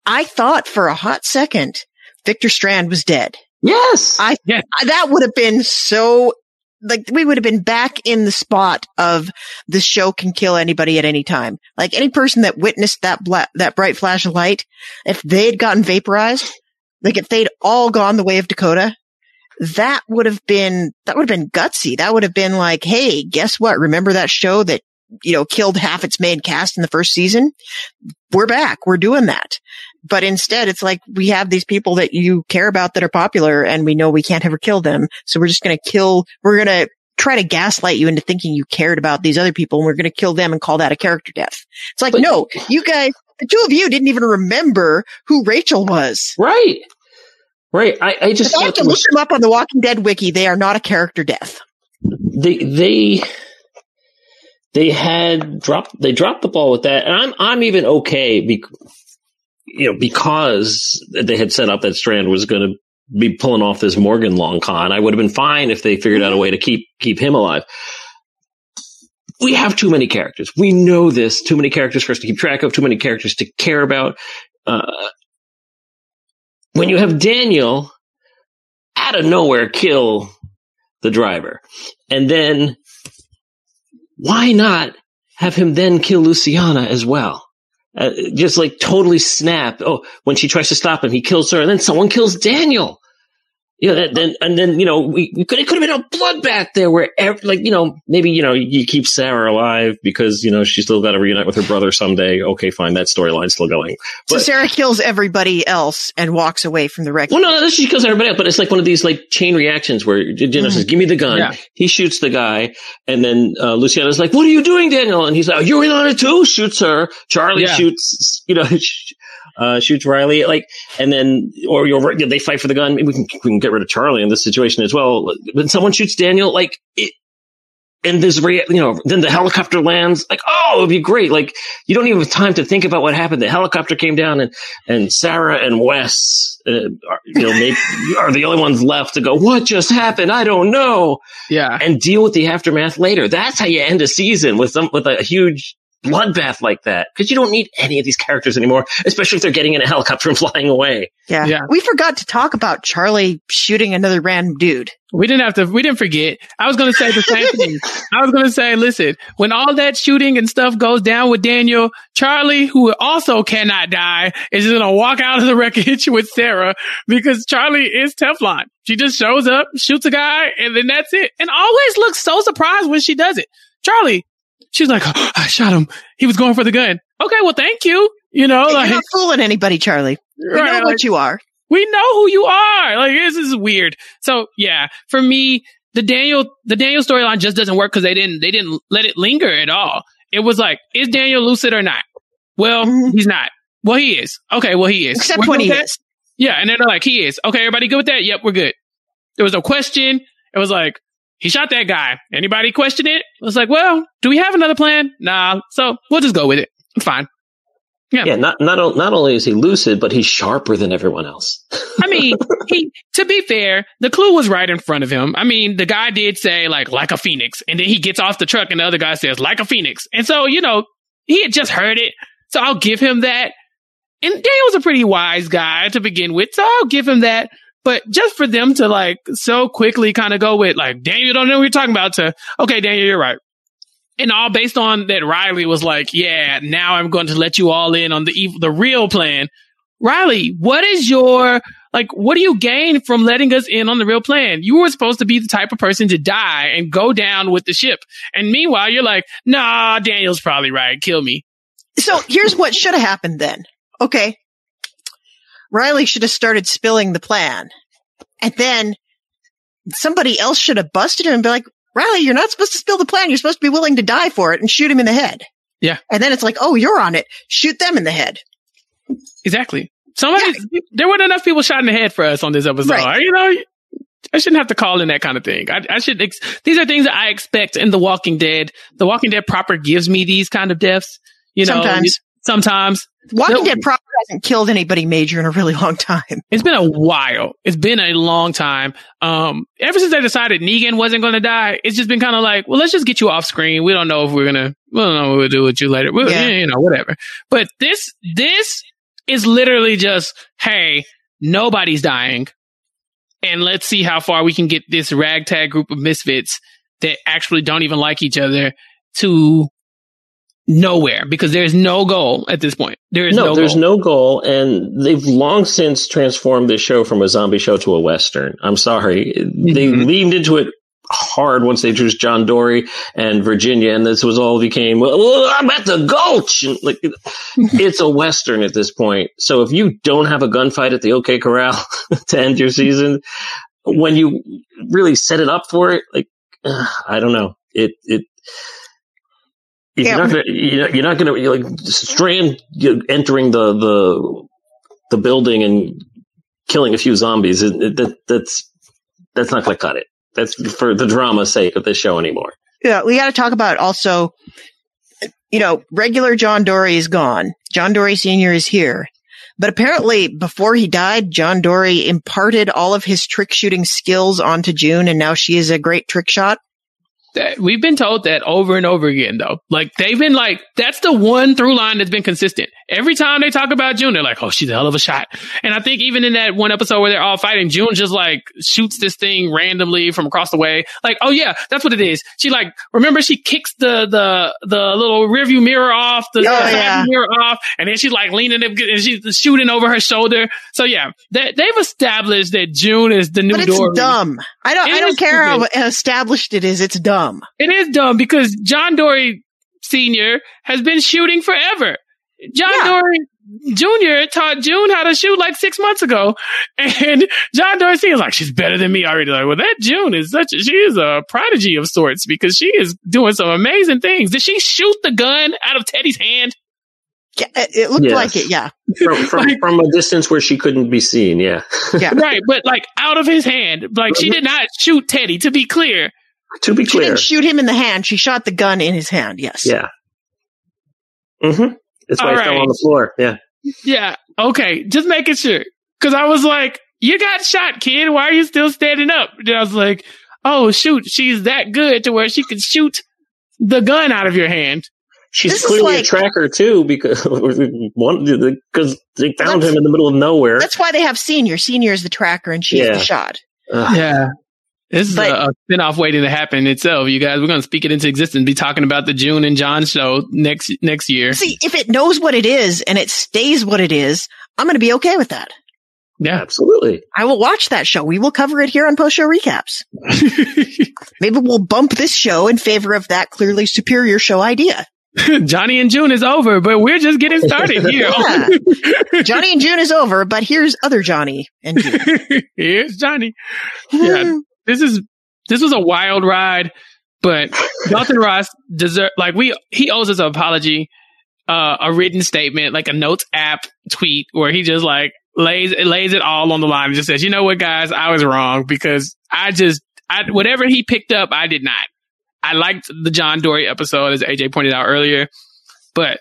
I thought for a hot second Victor Strand was dead. yes, I, Yes. I that would have been so like we would have been back in the spot of the show can kill anybody at any time. Like any person that witnessed that that bright flash of light, if they'd gotten vaporized, like if they'd all gone the way of Dakota, that would have been that would have been gutsy. That would have been like, hey, guess what? Remember that show that you know, killed half its main cast in the first season. We're back. We're doing that. But instead, it's like we have these people that you care about that are popular and we know we can't ever kill them. So we're just going to kill, we're going to try to gaslight you into thinking you cared about these other people and we're going to kill them and call that a character death. It's like, no, you guys, the two of you didn't even remember who Rachel was. Right. Right. I, I just I have to look them up on the Walking Dead wiki. They are not a character death. they they they had dropped they dropped the ball with that, and I'm I'm even okay, bec- you know, because they had set up that Strand was going to be pulling off this Morgan long con. I would have been fine if they figured out a way to keep keep him alive. We have too many characters. We know this. Too many characters for us to keep track of. Too many characters to care about. Uh, when you have Daniel out of nowhere kill the driver. And then why not have him then kill Luciana as well? Uh, just like totally snap. Oh, when she tries to stop him, he kills her, and then someone kills Daniel. You know, that, then and then you know we, we could it could have been a bloodbath there where ev- like you know maybe you know you keep Sarah alive because you know she's still got to reunite with her brother someday. Okay, fine, that storyline's still going. So Sarah kills everybody else and walks away from the wreck. Well, no, no, this is because everybody else, but it's like one of these like chain reactions where Daniel says, "Give me the gun." Yeah. He shoots the guy, and then uh, Luciana's like, "What are you doing, Daniel?" And he's like, "You're in on it too." Shoots her. Charlie Yeah. shoots, you know, uh, shoots Riley. Like, and then or you're, they fight for the gun. Maybe we can we can get rid of Charlie in this situation as well. When someone shoots Daniel, like it. And this, you know, then the helicopter lands. Like, oh, it'd be great. Like, you don't even have time to think about what happened. The helicopter came down, and and Sarah and Wes, uh, are, you know, maybe are the only ones left to go. What just happened? I don't know. Yeah. And deal with the aftermath later. That's how you end a season with some with a huge bloodbath like that. Because you don't need any of these characters anymore, especially if they're getting in a helicopter and flying away. Yeah. Yeah. We forgot to talk about Charlie shooting another random dude. We didn't have to. We didn't forget. I was going to say the same thing. I was going to say, listen, when all that shooting and stuff goes down with Daniel, Charlie, who also cannot die, is going to walk out of the wreckage with Sarah because Charlie is Teflon. She just shows up, shoots a guy, and then that's it. And always looks so surprised when she does it. Charlie, she's like, "Oh, I shot him. He was going for the gun. Okay, well, thank you. You know, You're not fooling anybody, Charlie. We Right, know like- what you are. we know who you are. Like this is weird. So yeah, for me, the Daniel the Daniel storyline just doesn't work because they didn't they didn't let it linger at all. It was like, is Daniel lucid or not? Well, Mhm. he's not. Well, he is. Okay, well he is. Except We're when he is. Yeah, and then they're like, he is. Okay, everybody good with that? Yep, we're good. There was no question. It was like, he shot that guy. Anybody question it? It was like, well, do we have another plan? Nah. So we'll just go with it. It's fine. Yeah. Yeah, not not not only is he lucid, but he's sharper than everyone else. I mean, he, to be fair, the clue was right in front of him. I mean, the guy did say like, like a phoenix. And then he gets off the truck and the other guy says, like a phoenix. And so, you know, he had just heard it. So I'll give him that. And Daniel's a pretty wise guy to begin with. So I'll give him that. But just for them to like so quickly kind of go with like, Daniel don't know what you're talking about to, okay, Daniel, you're right. And all based on that Riley was like, yeah, now I'm going to let you all in on the evil, the real plan. Riley, what is your like what do you gain from letting us in on the real plan? You were supposed to be the type of person to die and go down with the ship. And meanwhile, you're like, nah, Daniel's probably right. Kill me. So here's what should have happened then. Okay. Riley should have started spilling the plan. And then somebody else should have busted him and be like, Riley, you're not supposed to spill the plan. You're supposed to be willing to die for it and shoot him in the head. Yeah. And then it's like, oh, you're on it. Shoot them in the head. Exactly. Somebody there weren't enough people shot in the head for us on this episode. Right. You know, I shouldn't have to call in that kind of thing. I, I should. Ex- these are things that I expect in The Walking Dead. The Walking Dead proper gives me these kind of deaths. You know, Sometimes. Sometimes Walking No. Dead proper hasn't killed anybody major in a really long time. It's been a while. It's been a long time. Um, ever since they decided Negan wasn't going to die, it's just been kind of like, well, let's just get you off screen. We don't know if we're gonna, we don't know what we'll do with you later. We'll, Yeah. You know, whatever. But this, this is literally just, hey, nobody's dying, and let's see how far we can get this ragtag group of misfits that actually don't even like each other to nowhere because there's no goal at this point. There is no, no, there's goal. no goal, and they've long since transformed this show from a zombie show to a western. I'm sorry, they Mhm. leaned into it hard once they introduced John Dorie and Virginia, and this was all became. Well, I'm at the Gulch. And, like it's a western at this point. So if you don't have a gunfight at the OK Corral to end your season, when you really set it up for it, like uh, I don't know, it it. If Yeah. You're not gonna. You're not. Like Strand entering the the the building and killing a few zombies. It, it, that, that's that's not gonna cut it. That's for the drama's sake of this show anymore. Yeah, we got to talk about also, you know, regular John Dorie is gone. John Dorie Sr. is here. But apparently, before he died, John Dorie imparted all of his trick shooting skills onto June, and now she is a great trick shot. That- We've been told that over and over again, though. Like they've been like, that's the one through line that's been consistent. Every time they talk about June, they're like, "Oh, she's a hell of a shot." And I think even in that one episode where they're all fighting, June just like shoots this thing randomly from across the way. Like, oh yeah, that's what it is. She like, remember she kicks the the the little rearview mirror off, the Oh, side yeah. mirror off, and then she's like leaning and she's shooting over her shoulder. So yeah, they, they've established that June is the new But it's Dorie. dumb. I don't. It I don't care how established it is. It's dumb. It is dumb because John Dorie Sr. has been shooting forever. John Yeah. Dorie Jr. taught June how to shoot like six months ago. And John Dorie Sr. is like, she's better than me already. Like, well, that June is such a, she is a prodigy of sorts because she is doing some amazing things. Did she shoot the gun out of Teddy's hand? Yeah, it it looked Yes. like it. Yeah, From from, Like- from a distance where she couldn't be seen. Yeah, yeah. right. But like out of his hand. Like she did not shoot Teddy, to be clear. To be She clear. didn't shoot him in the hand. She shot the gun in his hand. Yes. Yeah. Mm-hmm. That's why All it fell on the floor. Yeah. Yeah. Okay. Just making sure. Cause I was like, you got shot, kid. Why are you still standing up? And I was like, oh, shoot. She's that good to where she could shoot the gun out of your hand. She's This clearly like- a tracker too, because one because they found him in the middle of nowhere. That's why they have senior. Senior is the tracker, and she's Yeah. the shot. Ugh. Yeah. This is But- a, a spin-off waiting to happen in itself. You guys, we're going to speak it into existence, be talking about the June and John show next, next year. See, if it knows what it is and it stays what it is, I'm going to be okay with that. Yeah. Absolutely. I will watch that show. We will cover it here on post show recaps. Maybe we'll bump this show in favor of that clearly superior show idea. Johnny and June is over, but we're just getting started here. Yeah. Johnny and June is over, but here's other Johnny and June. Here's Johnny. Hmm. Yeah. This is this was a wild ride, but Dalton Ross deserve like we he owes us an apology, uh, a written statement, like a notes app tweet where he just like lays lays it all on the line and just says, you know what, guys, I was wrong because I just I whatever he picked up, I did not. I liked the John Dorie episode, as AJ pointed out earlier, but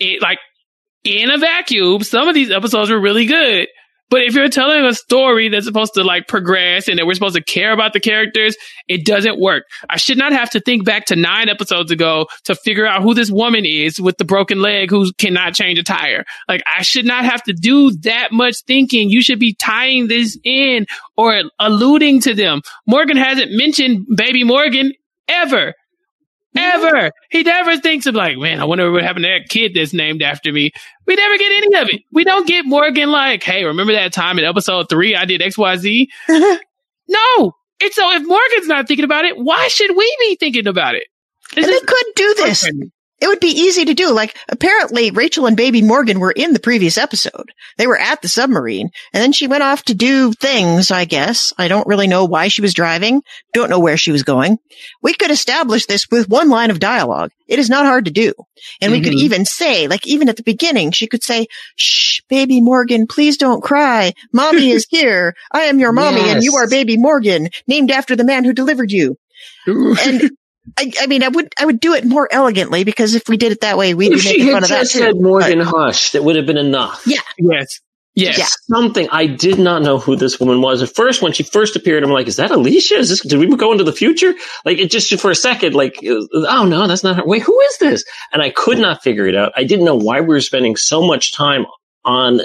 it like in a vacuum, some of these episodes were really good. But if you're telling a story that's supposed to like progress and that we're supposed to care about the characters, it doesn't work. I should not have to think back to nine episodes ago to figure out who this woman is with the broken leg who cannot change a tire. Like I should not have to do that much thinking. You should be tying this in or alluding to them. Morgan hasn't mentioned baby Morgan ever. Ever. He never thinks of like, man, I wonder what happened to that kid that's named after me. We never get any of it. We don't get Morgan like, hey, remember that time in episode three I did XYZ? no. It's so if Morgan's not thinking about it, why should we be thinking about it? and they could do this. It would be easy to do. Like, apparently Rachel and baby Morgan were in the previous episode. They were at the submarine and then she went off to do things, I guess. I don't really know why she was driving. Don't know where she was going. We could establish this with one line of dialogue. It is not hard to do. And we could Mhm. even say, like, even at the beginning, she could say, shh, baby Morgan, please don't cry. Mommy is here. I am your mommy and you are baby Morgan, named after the man who delivered you. And I, I mean, I would, I would do it more elegantly because if we did it that way, we'd If be she making had fun of that just too. said Morgan Hush, that would have been enough. Yeah. yes. Yes. Yeah. Something I did not know who this woman was at first. When she first appeared, I'm like, "Is that Alicia? Is this? Did we go into the future?" Like it just for a second, like, "Oh no, that's not her." Wait, who is this? And I could not figure it out. I didn't know why we were spending so much time on.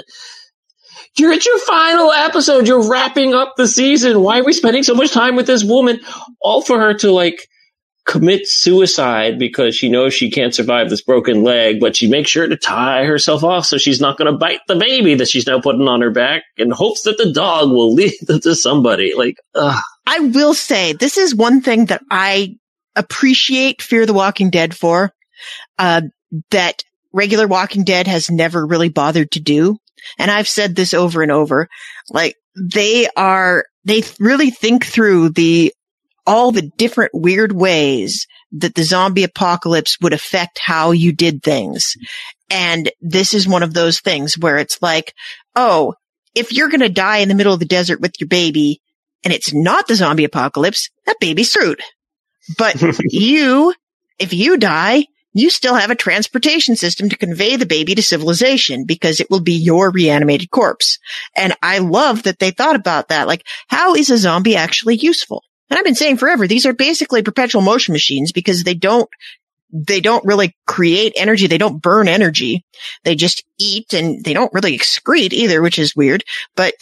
You're at your final episode. You're wrapping up the season. Why are we spending so much time with this woman? All for her to like commit suicide because she knows she can't survive this broken leg, but she makes sure to tie herself off so she's not going to bite the baby that she's now putting on her back in hopes that the dog will lead to somebody. Like, ugh. I will say this is one thing that I appreciate Fear the Walking Dead for, uh, that regular Walking Dead has never really bothered to do. And I've said this over and over, like they are, they really think through the, all the different weird ways that the zombie apocalypse would affect how you did things. And this is one of those things where it's like, oh, if you're going to die in the middle of the desert with your baby and it's not the zombie apocalypse, that baby's screwed. But you, if you die, you still have a transportation system to convey the baby to civilization because it will be your reanimated corpse. And I love that they thought about that. Like, how is a zombie actually useful? And I've been saying forever, these are basically perpetual motion machines because they don't, they don't really create energy. They don't burn energy. They just eat and they don't really excrete either, which is weird, but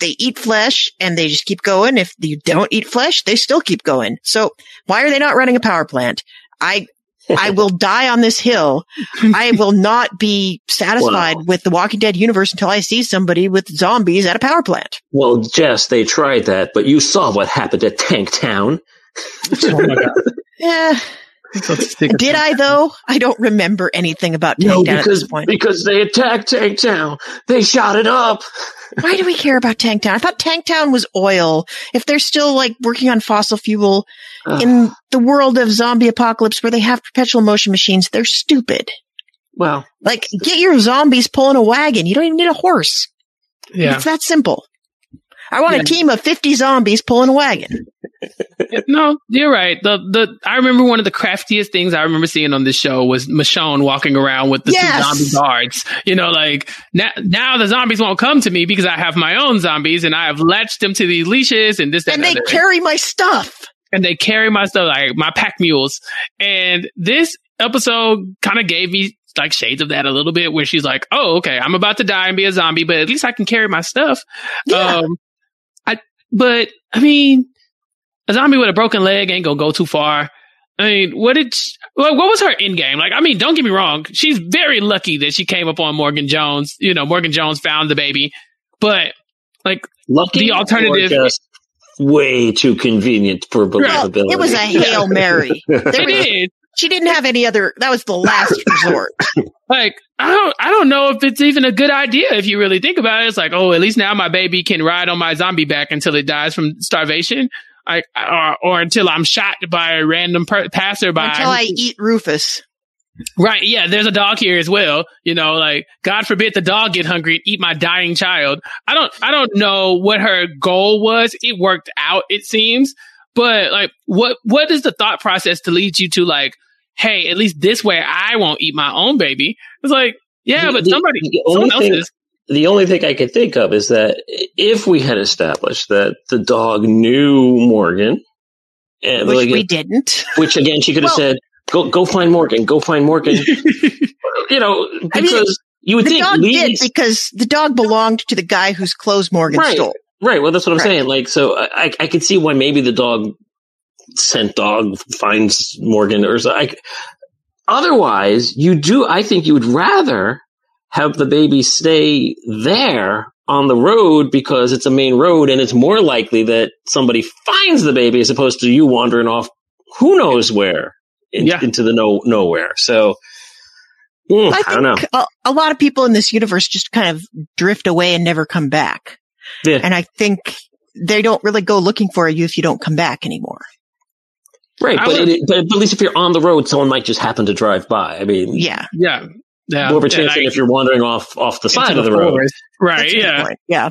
they eat flesh and they just keep going. If you don't eat flesh, they still keep going. So why are they not running a power plant? I, I will die on this hill. I will not be satisfied Wow. with the Walking Dead universe until I see somebody with zombies at a power plant. Well, Jess, they tried that, but you saw what happened at Tank Town. Oh my god. Yeah. Did I though? I don't remember anything about No, Tank Town at because this point. because they attacked Tank Town. They shot it up. Why do we care about Tank Town? I thought Tank Town was oil. If they're still like working on fossil fuel in the world of zombie apocalypse where they have perpetual motion machines, they're stupid. Well, Like, get your zombies pulling a wagon. You don't even need a horse. Yeah. It's that simple. I want Yeah. a team of 50 zombies pulling a wagon. no, you're right. The the I remember one of the craftiest things I remember seeing on this show was Michonne walking around with the Yes! two zombie guards. You know, like now now the zombies won't come to me because I have my own zombies and I have latched them to these leashes and this that, And they other. carry my stuff. And they carry my stuff like my pack mules. And this episode kind of gave me like shades of that a little bit where she's like, "Oh, okay, I'm about to die and be a zombie, but at least I can carry my stuff." Yeah. Um, I but I mean, a zombie with a broken leg ain't gonna go too far. I mean, what did she, what, was her end game? Like, I mean, don't get me wrong, she's very lucky that she came up on Morgan Jones. You know, Morgan Jones found the baby, but like lucky the alternative. just way too convenient for Well, believability. it was a Hail Mary. There It was- is. She didn't have any other, that was the last resort. like I don't I don't know if it's even a good idea if you really think about it. It's like, oh, at least now my baby can ride on my zombie back until it dies from starvation. Like, or, or until I'm shot by a random per- passerby. Until I eat Rufus. Right. Yeah. There's a dog here as well. You know, like God forbid the dog get hungry and eat my dying child. I don't, I don't know what her goal was. It worked out, it seems. But like, what, what is the thought process to lead you to like, Hey, at least this way I won't eat my own baby. It's like, yeah, The- but somebody, the only someone thing- else's. the only thing I could think of is that if we had established that the dog knew Morgan, and Which like, we didn't. which again she could have Well- said, "Go, go find Morgan, go find Morgan," you know, I mean, because you would the think dog leads, did because the dog belonged to the guy whose clothes Morgan right, stole. right. Well, that's what I'm Right. saying. Like, so I, I- I could see why maybe the dog scent dog finds Morgan or so. I, otherwise, you do. I think you would rather have the baby stay there on the road because it's a main road and it's more likely that somebody finds the baby as opposed to you wandering off who knows where in, Yeah. into the no nowhere. So mm, I, I don't know. think a, a lot of people in this universe just kind of drift away and never come back. Yeah. And I think they don't really go looking for you if you don't come back anymore. Right, but, would- it, but at least if you're on the road, someone might just happen to drive by. I mean, Yeah. Yeah. Yeah. more of a chance like, than if you're wandering off off the side of the road. forest. Right. That's Yeah. Yeah.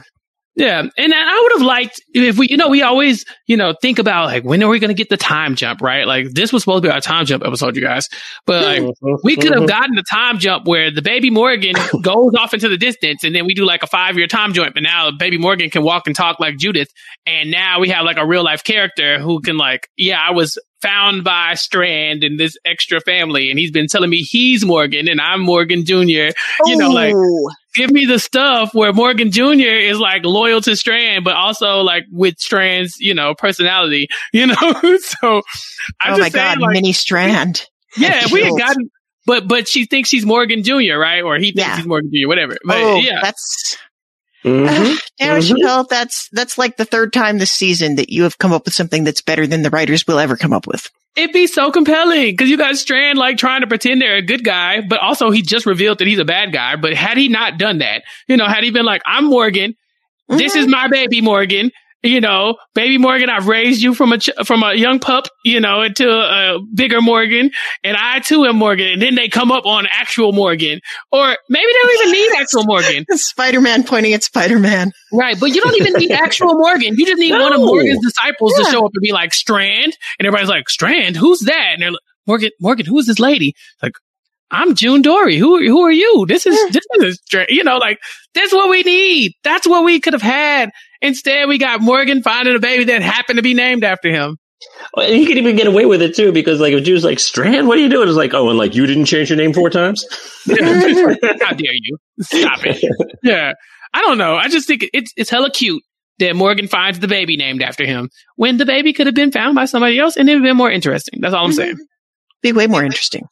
Yeah. And I would have liked if we, you know, we always, you know, think about like, when are we going to get the time jump, right? Like this was supposed to be our time jump episode, you guys, but like, mm-hmm. we could have mm-hmm. gotten the time jump where the baby Morgan goes off into the distance and then we do like a five year time jump. And now baby Morgan can walk and talk like Judith. And now we have like a real life character who can like, yeah, I was found by Strand and this extra family. And he's been telling me he's Morgan and I'm Morgan Jr. You know, like, Ooh. Give me the stuff where Morgan Jr. is like loyal to Strand, but also like with Strand's, you know, personality, you know? so I'm oh just my saying, God, like, mini strand. yeah, we had gotten, but, but she thinks she's Morgan Jr., right? Or he thinks Yeah. he's Morgan Jr., whatever. But oh, yeah, that's Mhm. Damn it, Mhm. Chappell, that's that's like the third time this season that you have come up with something that's better than the writers will ever come up with. It'd be so compelling because you got Strand like trying to pretend they're a good guy, but also he just revealed that he's a bad guy. But had he not done that, you know, had he been like, I'm Morgan, this is my baby Morgan, you know, baby Morgan, I've raised you from a ch- from a young pup, you know, into a, bigger Morgan, and I too am Morgan. And then they come up on actual Morgan, or maybe they don't even need actual Morgan. Spider Man pointing at Spider Man. Right, but you don't even need actual Morgan. You just need one of No. Morgan's disciples Yeah. to show up and be like Strand, and everybody's like Strand, who's that? And they're like, Morgan, Morgan, who's this lady? Like, I'm June Dorie. Who who are you? This is this is Strand. You know, like that's what we need. That's what we could have had. Instead, we got Morgan finding a baby that happened to be named after him. Well, and he could even get away with it too, because like if Jew's like Strand, what are you doing? It's like, oh, and like you didn't change your name four times. How dare you? Stop it. Yeah. I don't know. I just think it's it's hella cute that Morgan finds the baby named after him when the baby could have been found by somebody else and it would have been more interesting. That's all I'm mm-hmm. saying. Be way more interesting.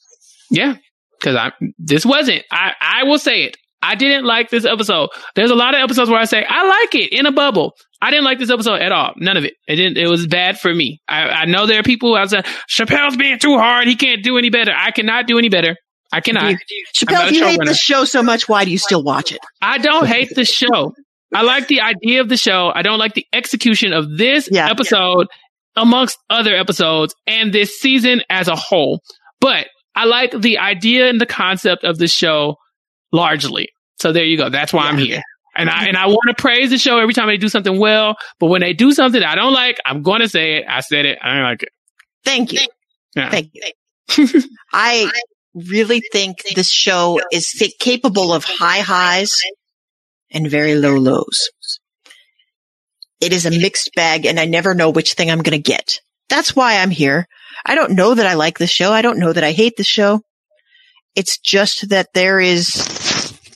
Yeah. Cause I, this wasn't, I, I will say it. I didn't like this episode. There's a lot of episodes where I say, I like it in a bubble. I didn't like this episode at all. None of it. It didn't, it was bad for me. I, I know there are people who I said, Chappell's being too hard. He can't do any better. I cannot do any better. I cannot. Chappell, if you hate this show so much, why do you still watch it? I don't hate the show. I like the idea of the show. I don't like the execution of this episode amongst other episodes and this season as a whole. But I like the idea and the concept of the show largely. So there you go. That's why I'm here. And I and I want to praise the show every time they do something well. But when they do something I don't like, I'm going to say it. I said it. I don't like it. Thank you. Yeah. Thank you. I really think this show is capable of high highs and very low lows. It is a mixed bag and I never know which thing I'm going to get. That's why I'm here. I don't know that I like the show. I don't know that I hate the show. It's just that there is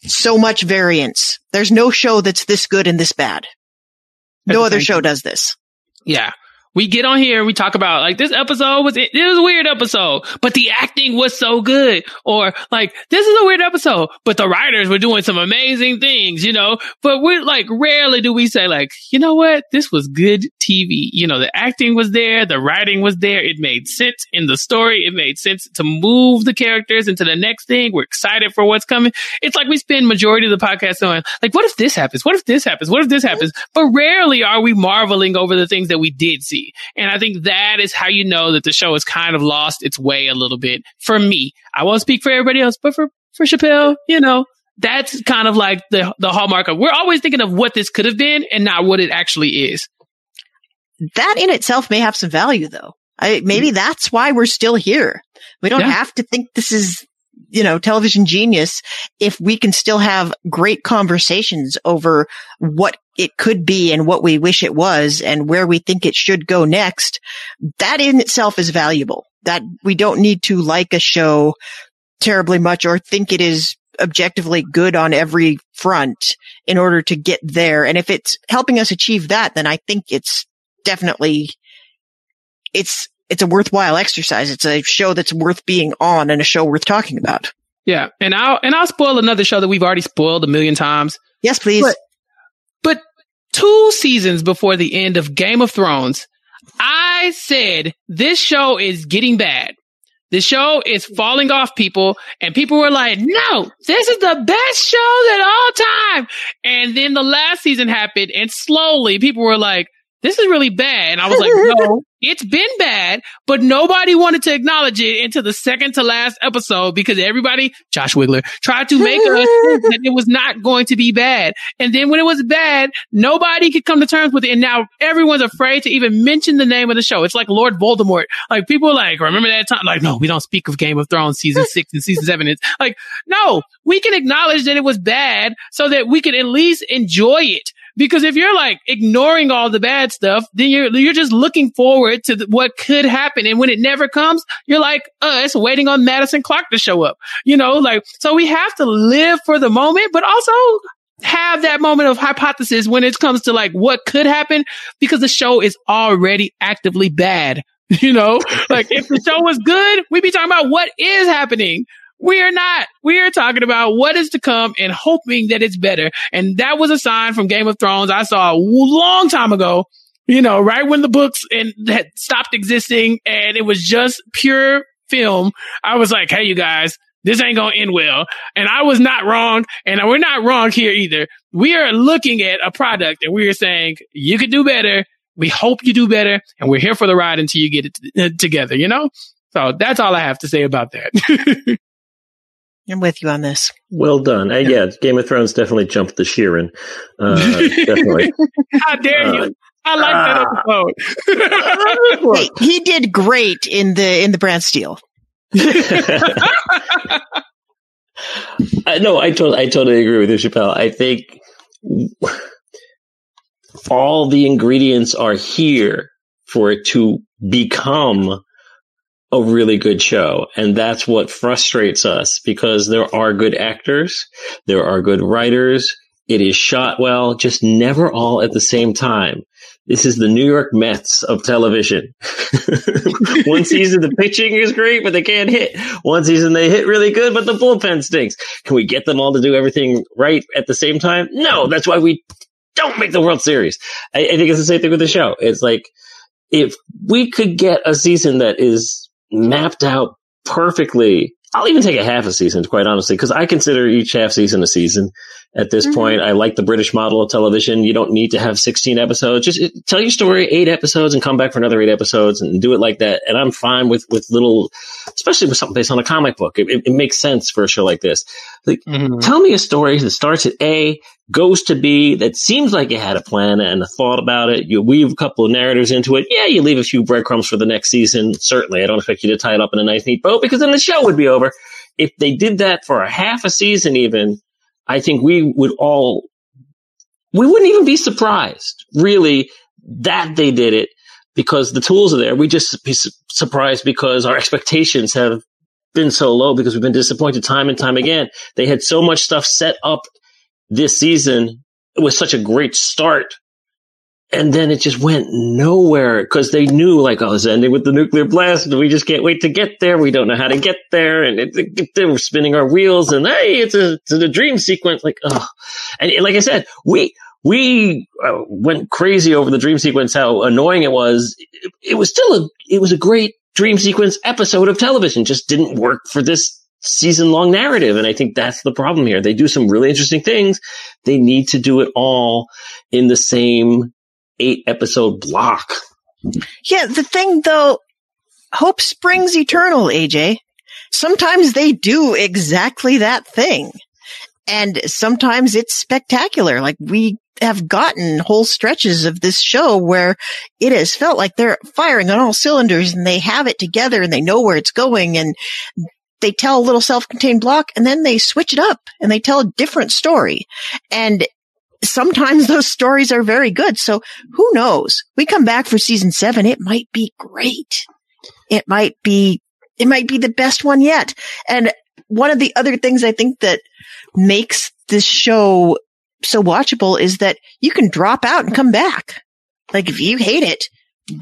so much variance. There's no show that's this good and this bad. No other show does this. Yeah. We get on here, we talk about like this episode was it was a weird episode, but the acting was so good. Or like this is a weird episode, but the writers were doing some amazing things, you know. But we're like rarely do we say like, you know what, this was good TV. You know, the acting was there, the writing was there, it made sense in the story, it made sense to move the characters into the next thing. We're excited for what's coming. It's like we spend majority of the podcast on like, what if this happens? What if this happens? What if this happens? But rarely are we marveling over the things that we did see. And I think that is how you know that the show has kind of lost its way a little bit. For me, I won't speak for everybody else, but for, for Chappell, you know, that's kind of like the, the hallmark of we're always thinking of what this could have been and not what it actually is. That in itself may have some value though. I, maybe mm. that's why we're still here. We don't Yeah. have to think this is, you know, television genius if we can still have great conversations over what it could be and what we wish it was and where we think it should go next. That in itself is valuable. That we don't need to like a show terribly much or think it is objectively good on every front in order to get there. And if it's helping us achieve that, then I think it's definitely, it's, it's a worthwhile exercise. It's a show that's worth being on and a show worth talking about. Yeah. And I'll, and I'll spoil another show that we've already spoiled a million times. Yes, please. But, but two seasons before the end of Game of Thrones, I said this show is getting bad. The show is falling off people and people were like, no, this is the best show at all time. And then the last season happened and slowly people were like, this is really bad. And I was like, no, it's been bad, but nobody wanted to acknowledge it until the second to last episode because everybody, Josh Wigler, tried to make us think that it was not going to be bad. And then when it was bad, nobody could come to terms with it. And now everyone's afraid to even mention the name of the show. It's like Lord Voldemort. Like people are like, remember that time? Like, no, we don't speak of Game of Thrones season six and season seven. It's like, no, we can acknowledge that it was bad so that we can at least enjoy it. Because if you're like ignoring all the bad stuff, then you're you're just looking forward to the, what could happen, and when it never comes, you're like us waiting on Madison Clark to show up. You know, like so we have to live for the moment, but also have that moment of hypothesis when it comes to like what could happen, because the show is already actively bad. You know, like if the show was good, we'd be talking about what is happening. We are not. We are talking about what is to come and hoping that it's better. And that was a sign from Game of Thrones I saw a long time ago. You know, right when the books and had stopped existing and it was just pure film. I was like, Hey, you guys, this ain't to end well. And I was not wrong. And we're not wrong here either. We are looking at a product and we are saying you could do better. We hope you do better. And we're here for the ride until you get it t- together, you know? So that's all I have to say about that. I'm with you on this. Well done. Uh, yeah, Game of Thrones definitely jumped the Sheeran. Uh, definitely. How dare you? I like that episode. Hey, he did great in the in the Brand Steel. I, no, I totally, I totally agree with you, Chappell. I think all the ingredients are here for it to become a really good show. And that's what frustrates us because there are good actors. There are good writers. It is shot well, just never all at the same time. This is the New York Mets of television. One season the pitching is great, but they can't hit. One season they hit really good, but the bullpen stinks. Can we get them all to do everything right at the same time? No, that's why we don't make the World Series. I, I think it's the same thing with the show. It's like if we could get a season that is mapped out perfectly. I'll even take a half a season, quite honestly, because I consider each half season a season at this Mm-hmm. point. I like the British model of television. You don't need to have 16 episodes. Just uh, tell your story, eight episodes and come back for another eight episodes and do it like that. And I'm fine with, with little, especially with something based on a comic book. It, it, it makes sense for a show like this. Like, tell me a story that starts at A, goes to B, that seems like you had a plan and a thought about it. You weave a couple of narratives into it. Yeah, you leave a few breadcrumbs for the next season. Certainly, I don't expect you to tie it up in a nice, neat bow because then the show would be over. If they did that for a half a season, even, I think we would all, we wouldn't even be surprised, really, that they did it because the tools are there. We just be su- surprised because our expectations have been so low because we've been disappointed time and time again. They had so much stuff set up this season. It was such a great start. And then it just went nowhere because they knew like, oh, it's ending with the nuclear blast. and We just can't wait to get there. We don't know how to get there. And it, it, they were spinning our wheels and hey, it's a, it's a dream sequence. Like, oh, and like I said, we, we uh, went crazy over the dream sequence, how annoying it was. It, it was still a, it was a great dream sequence episode of television. Just didn't work for this season long narrative. And I think that's the problem here. They do some really interesting things. They need to do it all in the same eight episode block. Yeah, the thing though, hope springs eternal, AJ. Sometimes they do exactly that thing. And sometimes it's spectacular. Like we have gotten whole stretches of this show where it has felt like they're firing on all cylinders and they have it together and they know where it's going and they tell a little self-contained block and then they switch it up and they tell a different story. And sometimes those stories are very good. So who knows? We come back for season seven. It might be great. It might be, it might be the best one yet. And one of the other things I think that makes this show so watchable is that you can drop out and come back. Like if you hate it,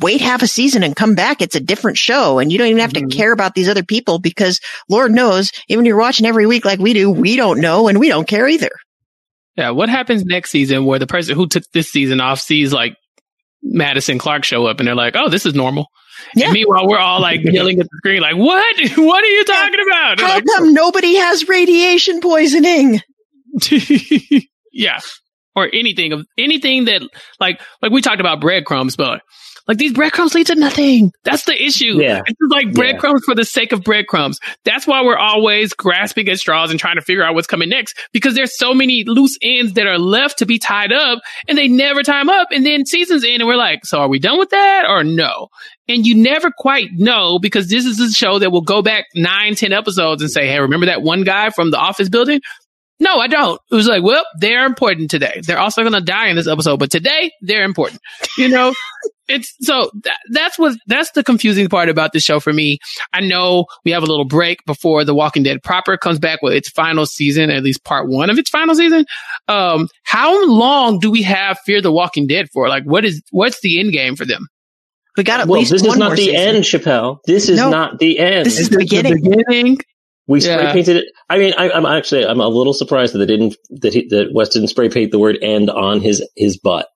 wait half a season and come back. It's a different show and you don't even have to mm-hmm. care about these other people because Lord knows, even if you're watching every week like we do, we don't know and we don't care either. Yeah, what happens next season where the person who took this season off sees like Madison Clark show up and they're like, "Oh, this is normal." Yeah. And meanwhile, we're all like yelling at the screen, like, "What? What are you talking about?" They're How like, come nobody has radiation poisoning? yeah, or anything of anything that like like we talked about breadcrumbs, but like these breadcrumbs lead to nothing. That's the issue. Yeah. It's like breadcrumbs for the sake of breadcrumbs. That's why we're always grasping at straws and trying to figure out what's coming next because there's so many loose ends that are left to be tied up and they never time up. And then seasons end and we're like, so are we done with that or no? And you never quite know because this is a show that will go back nine, ten episodes and say, Hey, remember that one guy from the office building? No, I don't. It was like, well, they're important today. They're also going to die in this episode, but today they're important. You know, it's so that, that's what that's the confusing part about this show for me. I know we have a little break before The Walking Dead proper comes back with its final season, at least part one of its final season. Um, how long do we have Fear the Walking Dead for? Like, what is what's the end game for them? We got at Well, least this one is not more the season. end, Chappell. This is No. not the end. This is the beginning. beginning. We spray Yeah. painted it. I mean, I, I'm actually I'm a little surprised that they didn't that he, that Wes didn't spray paint the word "end" on his his butt.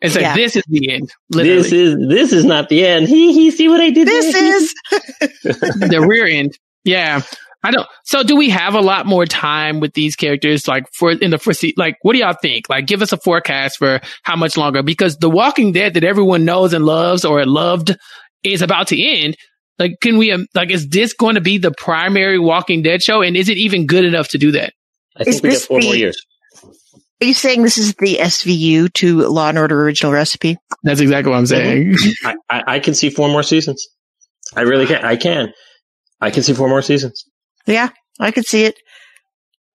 It's like Yeah. this is the end. Literally, This is this is not the end. He he. See what I did? This there? is the rear end. Yeah. I don't. So, do we have a lot more time with these characters? Like for in the foresee, like what do y'all think? Like, give us a forecast for how much longer? Because The Walking Dead that everyone knows and loves or loved is about to end. Like, can we? Um, like, is this going to be the primary Walking Dead show? And is it even good enough to do that? I think Is we got this four more years. Are you saying this is the SVU to Law and Order Original Recipe? That's exactly what I'm saying. I, I, I can see four more seasons. I really can. I can. I can see four more seasons. Yeah, I could see it.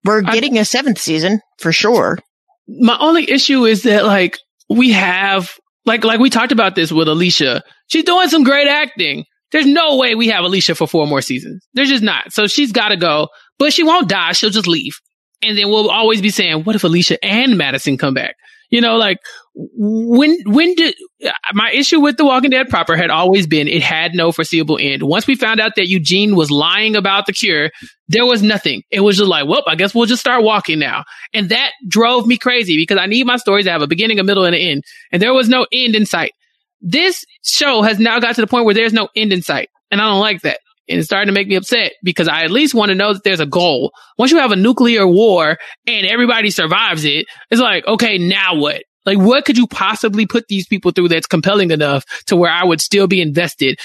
We're getting a seventh season for sure. my only issue is that like we have like like we talked about this with Alicia. She's doing some great acting. There's no way we have Alicia for four more seasons. There's just not. So she's got to go, but she won't die. She'll just leave, and then we'll always be saying, "What if Alicia and Madison come back?" You know, like when when did my issue with The Walking Dead proper had always been it had no foreseeable end. Once we found out that Eugene was lying about the cure, there was nothing. It was just like, well, I guess we'll just start walking now. And that drove me crazy because I need my stories to have a beginning, a middle, and an end. And there was no end in sight. This show has now got to the point where there's no end in sight. And I don't like that. And it's starting to make me upset because I at least want to know that there's a goal. Once you have a nuclear war and everybody survives it, it's like, okay, now what? Like, what could you possibly put these people through that's compelling enough to where I would still be invested?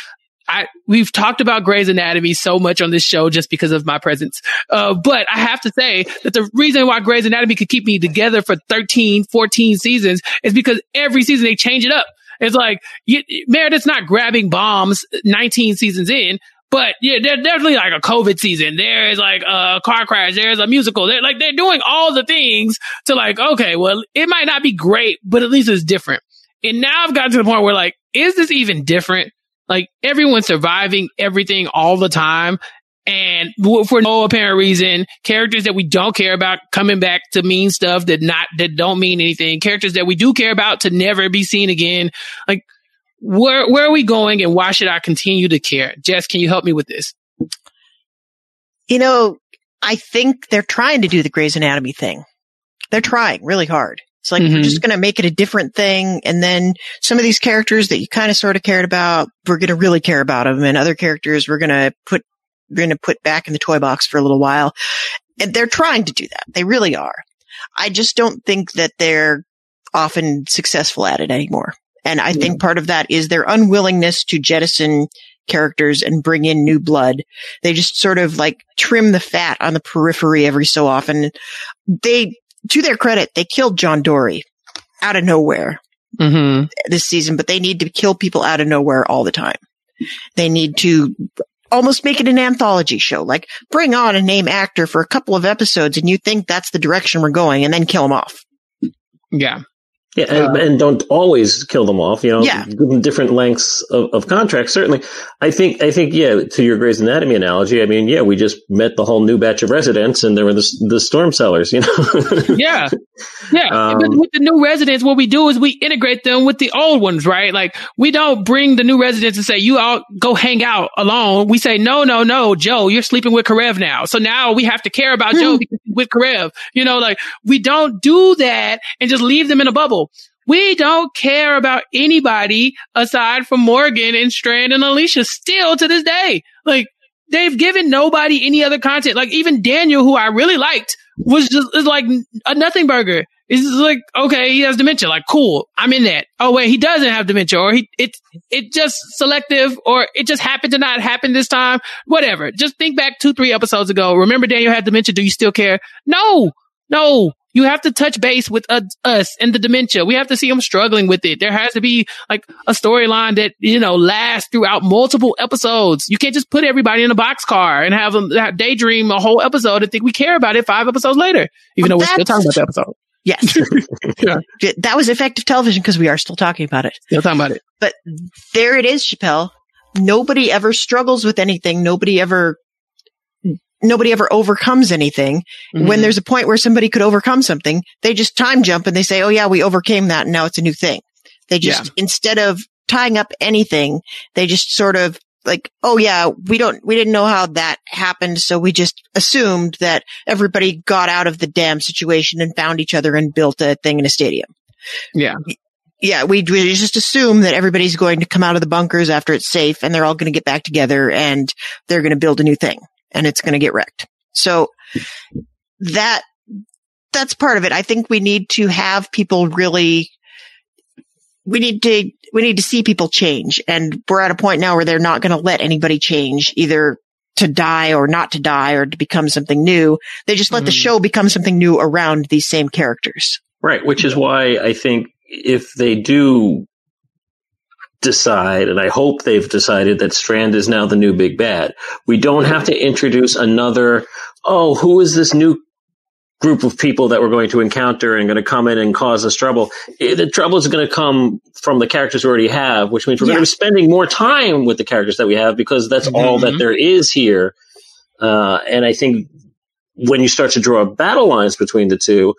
I, we've talked about Grey's Anatomy so much on this show just because of my presence. Uh, but I have to say that the reason why Grey's Anatomy could keep me together for 13, 14 seasons is because every season they change it up. It's like, you, Meredith's not grabbing bombs uh, 19 seasons in, but yeah, there's definitely like a COVID season. There is like a car crash. There's a musical. They're like, they're doing all the things to like, okay, well, it might not be great, but at least it's different. And now I've gotten to the point where like, is this even different? Like everyone's surviving everything all the time. And for no apparent reason, characters that we don't care about coming back to mean stuff that not, that don't mean anything. Characters that we do care about to never be seen again. Like, where, where are we going and why should I continue to care? Jess, can you help me with this? You know, I think they're trying to do the Grey's Anatomy thing. They're trying really hard. It's like, we're Mhm. just going to make it a different thing. And then some of these characters that you kind of sort of cared about, we're going to really care about them. And other characters we're going to put, we're going to put back in the toy box for a little while. And they're trying to do that. They really are. I just don't think that they're often successful at it anymore. And I think part of that is their unwillingness to jettison characters and bring in new blood. They just sort of like trim the fat on the periphery every so often. They, to their credit, they killed John Dorie out of nowhere Mm-hmm. this season, but they need to kill people out of nowhere all the time. They need to almost make it an anthology show, like bring on a name actor for a couple of episodes and you think that's the direction we're going and then kill them off. Yeah. Yeah, and, and don't always kill them off. You know, Yeah. different lengths of, of contracts. Certainly, I think. I think. Yeah, to your Grey's Anatomy analogy, I mean, yeah, we just met the whole new batch of residents, and there were the the storm sellers. You know, Yeah. Yeah. Um, but with the new residents, what we do is we integrate them with the old ones, right? Like we don't bring the new residents and say, you all go hang out alone. We say, no, no, no, Joe, you're sleeping with Karev now. So now we have to care about Joe with Karev. You know, like we don't do that and just leave them in a bubble. We don't care about anybody aside from Morgan and Strand and Alicia still to this day. Like they've given nobody any other content. Like even Daniel, who I really liked, was just is like a nothing burger. It's like, okay, he has dementia. Like, cool. I'm in that. Oh, wait, he doesn't have dementia or he, it's, it just selective or it just happened to not happen this time. Whatever. Just think back two, three episodes ago. Remember Daniel had dementia. Do you still care? No, no. You have to touch base with uh, us and the dementia. We have to see him struggling with it. There has to be like a storyline that, you know, lasts throughout multiple episodes. You can't just put everybody in a boxcar and have them daydream a whole episode and think we care about it five episodes later, even Well, though we're still talking about the episode. Yes. Yeah. That was effective television because we are still talking about it. Still talking about it. But there it is, Chappell. Nobody ever struggles with anything. Nobody ever, nobody ever overcomes anything. Mhm. When there's a point where somebody could overcome something, they just time jump and they say, Oh yeah, we overcame that and now it's a new thing. They just, instead of tying up anything, they just sort of like, oh yeah, we don't, we didn't know how that happened. So we just assumed that everybody got out of the damn situation and found each other and built a thing in a stadium. Yeah. Yeah. We, we just assume that everybody's going to come out of the bunkers after it's safe and they're all going to get back together and they're going to build a new thing and it's going to get wrecked. So that, that's part of it. I think we need to have people really we need to we need to see people change and we're at a point now where they're not going to let anybody change either to die or not to die or to become something new they just let mm. the show become something new around these same characters right which is why i think if they do decide and i hope they've decided that strand is now the new big bad we don't have to introduce another oh who is this new group of people that we're going to encounter and going to come in and cause us trouble. The trouble is going to come from the characters we already have, which means we're yeah. going to be spending more time with the characters that we have because that's mm-hmm. all that there is here. Uh, and I think when you start to draw battle lines between the two,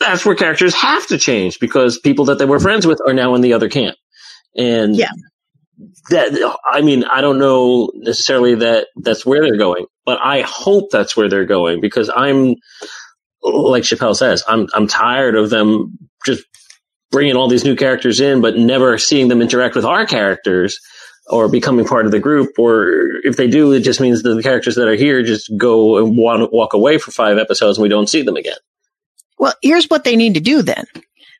that's where characters have to change because people that they were friends with are now in the other camp. And yeah. that, I mean, I don't know necessarily that that's where they're going, but I hope that's where they're going because I'm, like Chappell says, I'm I'm tired of them just bringing all these new characters in, but never seeing them interact with our characters or becoming part of the group. Or if they do, it just means that the characters that are here just go and walk away for five episodes and we don't see them again. Well, here's what they need to do then.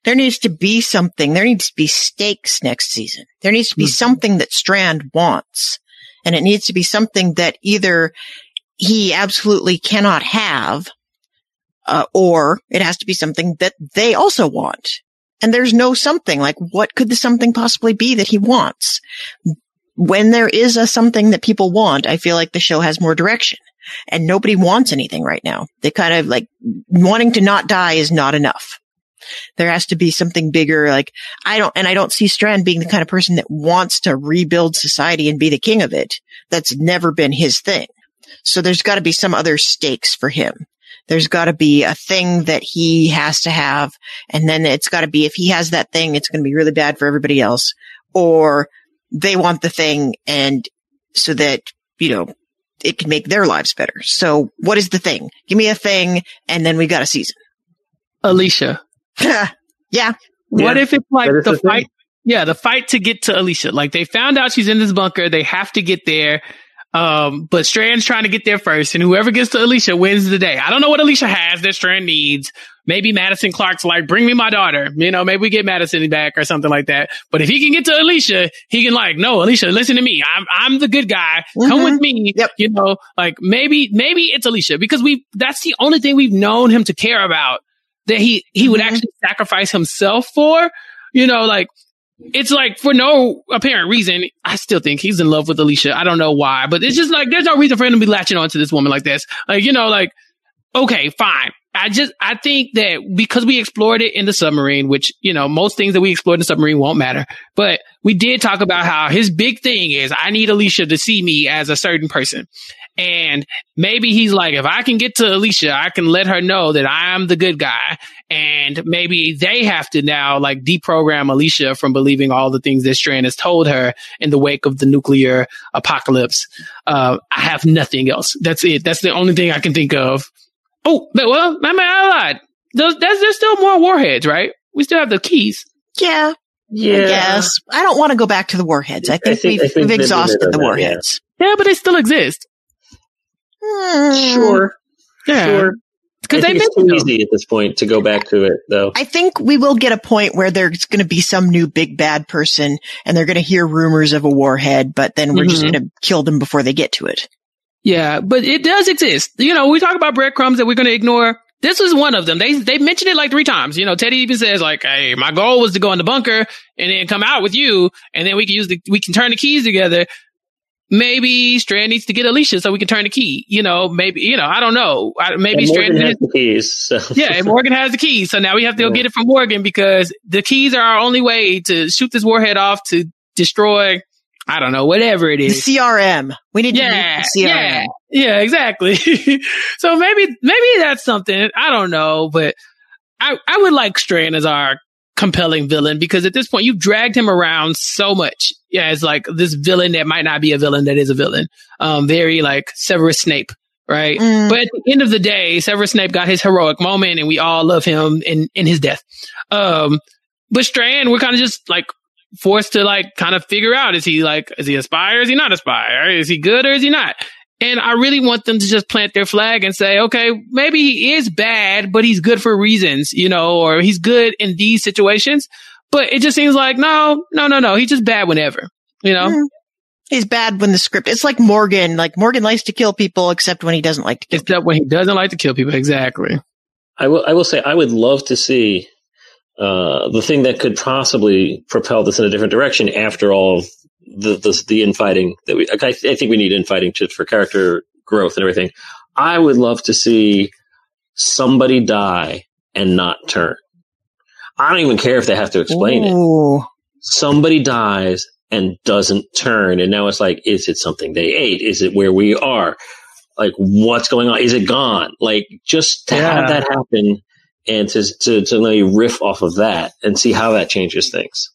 There needs to be something. There needs to be stakes next season. There needs to be mm-hmm. something that Strand wants. And it needs to be something that either he absolutely cannot have uh, or it has to be something that they also want. And there's no something like what could the something possibly be that he wants? When there is a something that people want, I feel like the show has more direction and nobody wants anything right now. They kind of like wanting to not die is not enough. There has to be something bigger. Like I don't, and I don't see Strand being the kind of person that wants to rebuild society and be the king of it. That's never been his thing. So there's got to be some other stakes for him. There's got to be a thing that he has to have. And then it's got to be, if he has that thing, it's going to be really bad for everybody else. Or they want the thing and so that, you know, it can make their lives better. So what is the thing? Give me a thing and then we got a season. Alicia. yeah. What Yeah. if it's like That is the the thing. fight? Yeah, the fight to get to Alicia. Like they found out she's in this bunker. They have to get there. Um, but Strand's trying to get there first, and whoever gets to Alicia wins the day. I don't know what Alicia has that Strand needs. Maybe Madison Clark's like, bring me my daughter. You know, maybe we get Madison back or something like that. But if he can get to Alicia, he can like, no, Alicia, listen to me. I'm, I'm the good guy. Come with me. Yep. You know, like maybe, maybe it's Alicia because we, that's the only thing we've known him to care about that he, he would mm-hmm. actually sacrifice himself for. You know, like it's like for no apparent reason, I still think he's in love with Alicia. I don't know why, but it's just like there's no reason for him to be latching onto this woman like this. Like, you know, like, okay, fine. I just I think that because we explored it in the submarine, which, you know, most things that we explored in the submarine won't matter. But we did talk about how his big thing is I need Alicia to see me as a certain person. And maybe he's like, if I can get to Alicia, I can let her know that I'm the good guy. And maybe they have to now like deprogram Alicia from believing all the things that Strand has told her in the wake of the nuclear apocalypse. Uh, I have nothing else. That's it. That's the only thing I can think of. Oh, but well, I mean, I lied. There's, there's, there's still more warheads, right? We still have the keys. Yeah. Yeah. I guess. I don't want to go back to the warheads. I think, think- we've, think we've exhausted done the that, yeah. warheads. Yeah, but they still exist. Sure. Yeah. Sure. Because I they think it's too easy at this point to go back to it, though. I think we will get a point where there's going to be some new big bad person and they're going to hear rumors of a warhead, but then we're just Mhm. going to kill them before they get to it. Yeah, but it does exist. You know, we talk about breadcrumbs that we're going to ignore. This was one of them. They they mentioned it like three times. You know, Teddy even says like, "Hey, my goal was to go in the bunker and then come out with you, and then we can use the we can turn the keys together." Maybe Strand needs to get Alicia so we can turn the key. You know, maybe you know, I don't know. I, maybe And Strand Morgan has has the keys. So. yeah, and Morgan has the keys. So now we have to go get it from Morgan because the keys are our only way to shoot this warhead off to destroy, I don't know, whatever it is. The. CRM. We need Yeah, to meet the CRM. yeah, yeah, exactly. so maybe, maybe that's something. I don't know, but I, I would like Strand as our compelling villain because at this point you've dragged him around so much as like this villain that might not be a villain that is a villain. Um, very like Severus Snape, right? Mm. But at the end of the day, Severus Snape got his heroic moment and we all love him in, in his death. Um, but Strand, we're kind of just like forced to like kind of figure out is he like, is he a spy or is he not a spy? Or is he good or is he not? And I really want them to just plant their flag and say, okay, maybe he is bad, but he's good for reasons, you know, or he's good in these situations. But it just seems like, no, no, no, no. He's just bad whenever, you know? Mm. He's bad when the script, it's like Morgan, like Morgan likes to kill people except when he doesn't like to kill Except when he doesn't like to kill people. Exactly. I will. I will say I would love to see uh, the thing that could possibly propel this in a different direction after all the the, the infighting that we. I, I think we need infighting just for character growth and everything. I would love to see somebody die and not turn. I don't even care if they have to explain it. Somebody dies and doesn't turn, and now it's like, is it something they ate? Is it where we are? Like, what's going on? Is it gone? Like, just to Yeah. have that happen and to to to let you riff off of that and see how that changes things.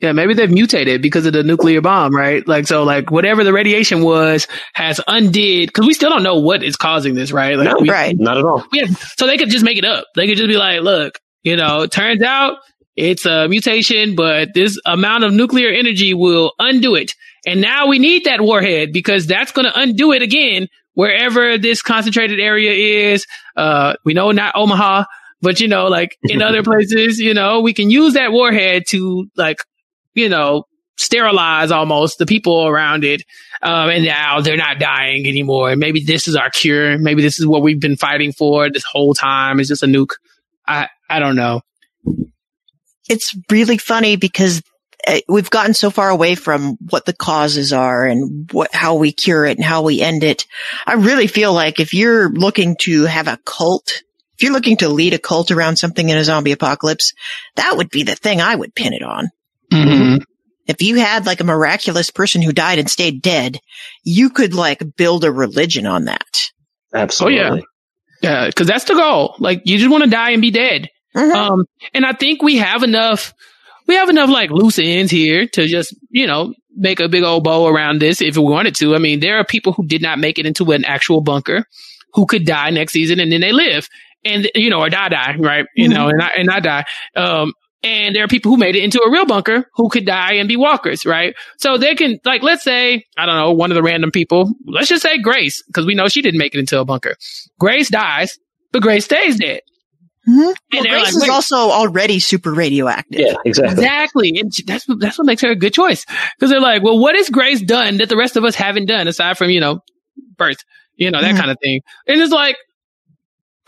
Yeah, maybe they've mutated because of the nuclear bomb, right? Like, so like whatever the radiation was has undid, cause we still don't know what is causing this, right? Like, No, we, Right. Not at all. Yeah, so they could just make it up. They could just be like, look, you know, turns out it's a mutation, but this amount of nuclear energy will undo it. And now we need that warhead because that's going to undo it again wherever this concentrated area is. Uh, we know not Omaha, but you know, like in other places, you know, we can use that warhead to like, you know, sterilize almost the people around it. Um, and now they're not dying anymore. And maybe this is our cure. Maybe this is what we've been fighting for this whole time. It's just a nuke. I, I don't know. It's really funny because uh, we've gotten so far away from what the causes are and what, how we cure it and how we end it. I really feel like if you're looking to have a cult, if you're looking to lead a cult around something in a zombie apocalypse, that would be the thing I would pin it on. Mm-hmm. If you had like a miraculous person who died and stayed dead, you could like build a religion on that. Absolutely. Yeah, because that's the goal. Like you just want to die and be dead. Mhm. Um, and I think we have enough. We have enough like loose ends here to just you know make a big old bow around this if we wanted to. I mean, there are people who did not make it into an actual bunker who could die next season and then they live and you know or die die right you know and I and I die. Um, and there are people who made it into a real bunker who could die and be walkers, right? So they can, like, let's say, I don't know, one of the random people, let's just say Grace, because we know she didn't make it into a bunker. Grace dies, but Grace stays dead. Mm-hmm. Well, And they're Grace like, is also already super radioactive. Yeah, exactly. Exactly. And that's what, that's what makes her a good choice. Cause they're like, well, what has Grace done that the rest of us haven't done aside from, you know, birth, you know, that Mhm. kind of thing. And it's like,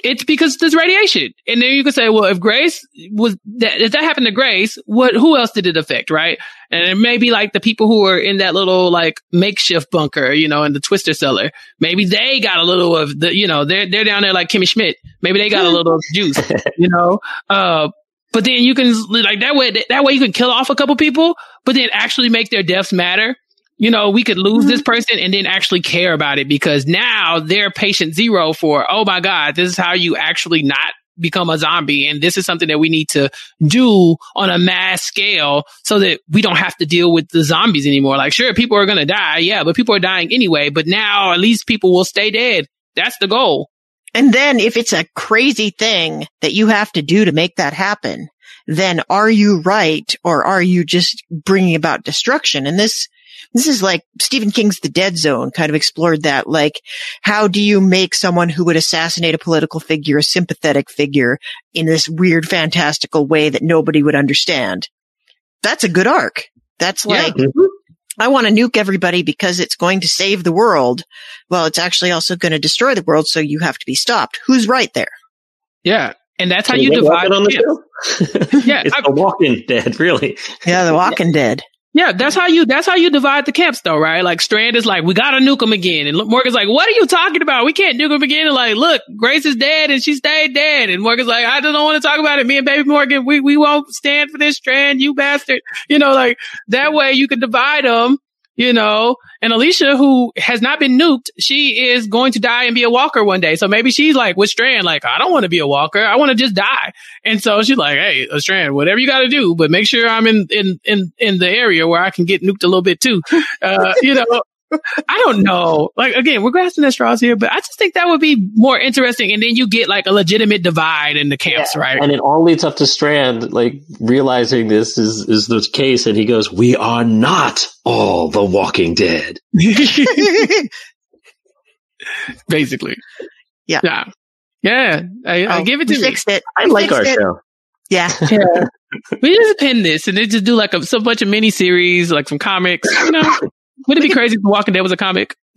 it's because there's radiation. And then you could say, well, if Grace was that, if that happened to Grace, what, who else did it affect? Right. And it may be like the people who were in that little like makeshift bunker, you know, in the twister cellar. Maybe they got a little of the, you know, they're, they're down there like Kimmy Schmidt. Maybe they got a little of juice, you know, uh, but then you can like that way, that way you can kill off a couple people, but then actually make their deaths matter. You know, we could lose this mm-hmm. person and then actually care about it because now they're patient zero for, oh my God, this is how you actually not become a zombie. And this is something that we need to do on a mass scale so that we don't have to deal with the zombies anymore. Like, sure, people are going to die. Yeah, but people are dying anyway. But now at least people will stay dead. That's the goal. And then if it's a crazy thing that you have to do to make that happen, then are you right or are you just bringing about destruction? And this, this is like Stephen King's The Dead Zone kind of explored that. Like, how do you make someone who would assassinate a political figure a sympathetic figure in this weird, fantastical way that nobody would understand? That's a good arc. That's Yeah. like, Mhm. I want to nuke everybody because it's going to save the world. Well, it's actually also going to destroy the world. So you have to be stopped. Who's right there? Yeah. And that's how Can you divide on the camp. show? Yeah, it's I- the Walking Dead, really. Yeah, The Walking Dead. Yeah, that's how you that's how you divide the camps though, right? Like Strand is like, we gotta nuke him again. And Morgan's like, what are you talking about? We can't nuke him again. And like, look, Grace is dead and she stayed dead. And Morgan's like, I just don't want to talk about it. Me and baby Morgan, we, we won't stand for this Strand, you bastard. You know, like that way you can divide them you know, and Alicia, who has not been nuked, she is going to die and be a walker one day. So maybe she's like with Strand, like, I don't want to be a walker. I want to just die. And so she's like, Hey, uh, Strand, whatever you got to do, but make sure I'm in, in, in, in the area where I can get nuked a little bit too. Uh, you know, I don't know. Like again, we're grasping at straws here, but I just think that would be more interesting. And then you get like a legitimate divide in the camps, right? And it all leads up to Strand, like realizing this is is the case, and he goes, "We are not all the Walking Dead." Basically, Yeah. yeah, yeah. I, I Oh, give it we to me. fixed it. I We like our it. show. Yeah. Yeah. we just pin this and then just do like a so bunch of mini series, like from comics. You know, would it be crazy if The Walking Dead was a comic?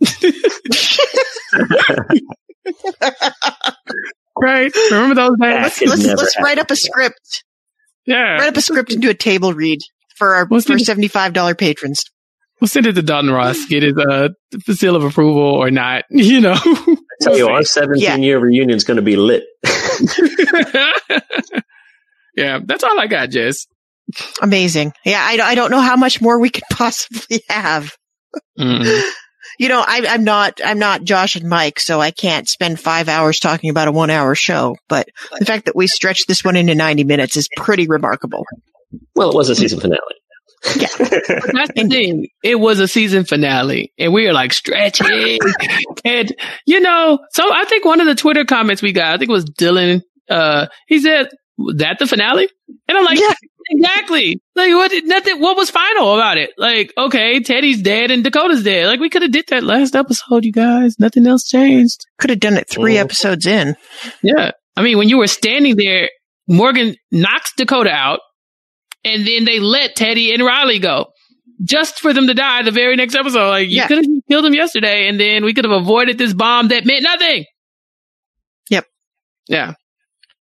right? Remember those days? Let's let's, let's write up a script. Yeah. Write up a script and do a table read for our Let's for seventy five dollar patrons. We'll send it to Dalton Ross, get his uh seal of approval or not. You know. I tell you, our 17 year reunion is going to be lit. yeah, that's all I got, Jess. Amazing. Yeah, I, I don't know how much more we could possibly have. Mm. You know, I, I'm not I'm not Josh and Mike, so I can't spend five hours talking about a one hour show. But the fact that we stretched this one into ninety minutes is pretty remarkable. Well, it was a season finale. That's the thing. It was a season finale, and we were like stretching. and you know, so I think one of the Twitter comments we got, I think it was Dylan. Uh, he said, "That the finale?" And I'm like, "Exactly. Like what? Nothing. What was final about it? Like, okay, Teddy's dead and Dakota's dead. Like we could have did that last episode, you guys. Nothing else changed. Could have done it three Oh. episodes in. Yeah. I mean, when you were standing there, Morgan knocks Dakota out, and then they let Teddy and Riley go just for them to die the very next episode. Like, you Yeah. could have killed them yesterday, and then we could have avoided this bomb that meant nothing. Yep. Yeah.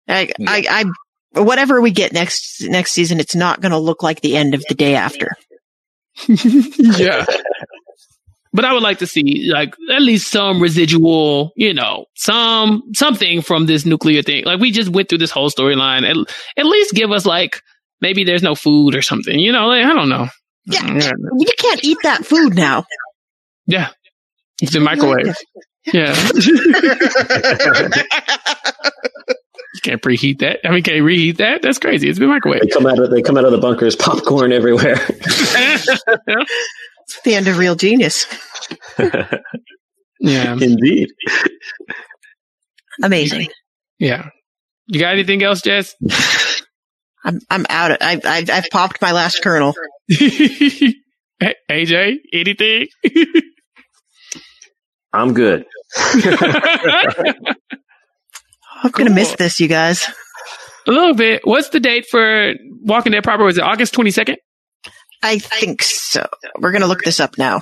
I, I, I, whatever we get next next season, it's not going to look like the end of the day after. yeah. But I would like to see like at least some residual, you know, some something from this nuclear thing. Like we just went through this whole storyline. At, at least give us like maybe there's no food or something. You know, like I don't know. Yeah, mm, Yeah. you can't eat that food now. Yeah. It's in microwave. Yeah. You can't preheat that. I mean, can't reheat that. That's crazy. It's been microwave. They come out of they come out of the bunkers, popcorn everywhere. It's the end of Real Genius. Yeah. Indeed. Amazing. Yeah. You got anything else, Jess? I'm I'm out. I've, I've I've popped my last kernel. AJ, anything? I'm good. I'm gonna miss this, you guys. A little bit. What's the date for Walking Dead proper? Was it August 22nd? I think so. We're gonna look this up now.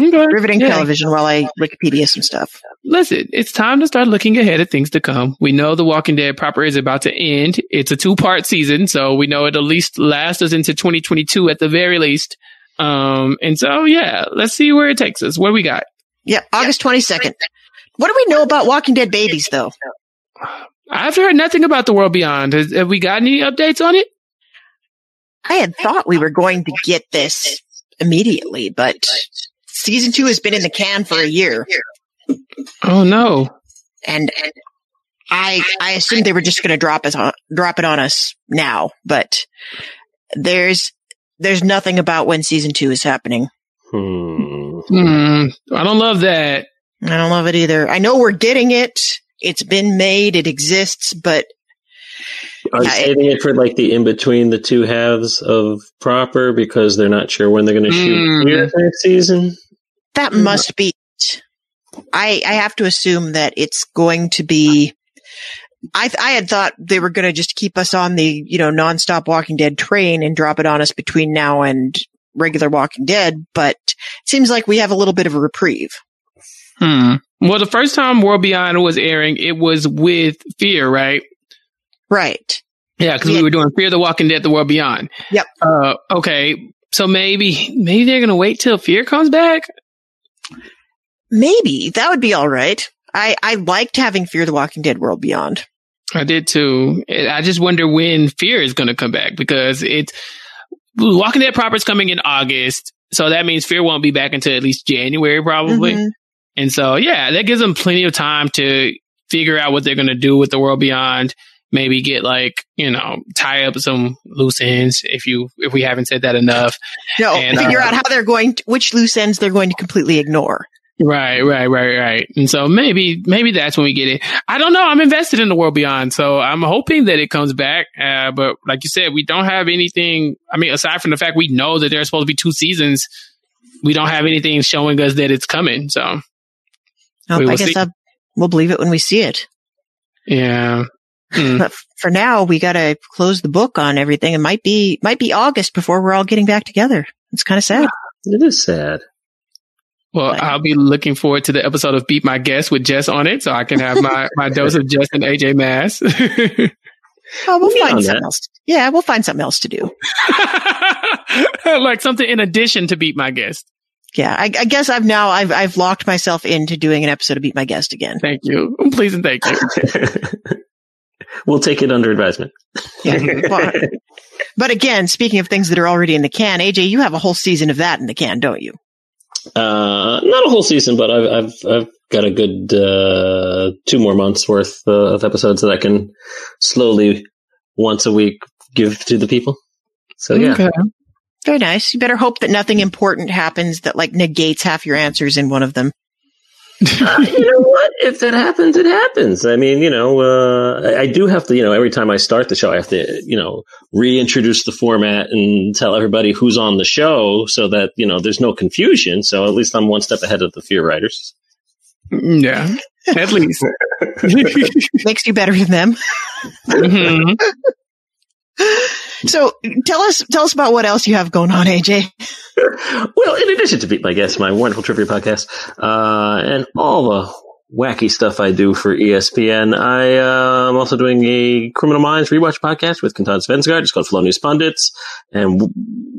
Okay. Riveting Yeah. television while I Wikipedia some stuff. Listen, it's time to start looking ahead at things to come. We know The Walking Dead proper is about to end. It's a two part season, so we know it'll at least lasts us into 2022 at the very least. Um, and so yeah, let's see where it takes us. What do we got? Yeah, August twenty second. What do we know about Walking Dead babies, though? I've heard nothing about The World Beyond. Has, have we got any updates on it? I had thought we were going to get this immediately, but season two has been in the can for a year, Oh no. and and I I assumed they were just going to drop us on, drop it on us now, but there's there's nothing about when season two is happening. Hmm. Hmm. I don't love that. I don't love it either. I know we're getting it. It's been made. It exists, but Are they saving it for like the in between the two halves of proper because they're not sure when they're going to shoot Mm. here next season? that must be. it. I I have to assume that it's going to be. I I had thought they were going to just keep us on the you know nonstop Walking Dead train and drop it on us between now and regular Walking Dead, but it seems like we have a little bit of a reprieve. Hmm. Well, the first time World Beyond was airing, it was with Fear, right? Right. Yeah, because Yeah. we were doing Fear the Walking Dead, The World Beyond. Yep. Uh, okay. So maybe, maybe they're gonna wait till Fear comes back. Maybe that would be all right. I I liked having Fear the Walking Dead World Beyond. I did too. I just wonder when Fear is gonna come back because it's Walking Dead proper is coming in August. So that means Fear won't be back until at least January, probably. Mhm. And so, yeah, that gives them plenty of time to figure out what they're going to do with the world beyond. Maybe get like, you know, tie up some loose ends if you, if we haven't said that enough. No, And, figure uh, out how they're going, to, which loose ends they're going to completely ignore. Right, right, right, right. And so maybe, maybe that's when we get it. I don't know. I'm invested in the world beyond. So I'm hoping that it comes back. Uh, but like you said, we don't have anything. I mean, aside from the fact we know that there's supposed to be two seasons, we don't have anything showing us that it's coming. So Nope, We I will guess see. we'll believe it when we see it. yeah. Hmm. But for now, we got to close the book on everything. It might be might be August before we're all getting back together. It's kind of sad. It is sad. Well, I'll be looking forward to the episode of Beat My Guest with Jess on it so I can have my, my dose of Jess and AJ Mass. Oh, we'll We'll find on something that. else. Yeah, we'll find something else to do. like something in addition to Beat My Guest. Yeah, I, I guess I've now I've I've locked myself into doing an episode of Beat My Guest again. Thank you. Please and thank you. we'll take it under advisement. but, but again, speaking of things that are already in the can, AJ, you have a whole season of that in the can, don't you? Uh, not a whole season, but I've I've, I've got a good uh, two more months worth uh, of episodes that I can slowly, once a week, give to the people. So yeah, Okay. Very nice. You better hope that nothing important happens that like negates half your answers in one of them. Uh, you know what? If that happens, it happens. I mean, you know, uh, I, I do have to, you know, every time I start the show, I have to, you know, reintroduce the format and tell everybody who's on the show so that, you know, there's no confusion. So at least I'm one step ahead of the fear writers. Yeah. At least. Makes you better than them. Mhm. So tell us tell us about what else you have going on, AJ. Well, in addition to Beat My Guest, my wonderful trivia podcast, uh, and all the wacky stuff I do for ESPN, I uh, am also doing a Criminal Minds rewatch podcast with Kentan Svensgaard. It's called News Pundits, and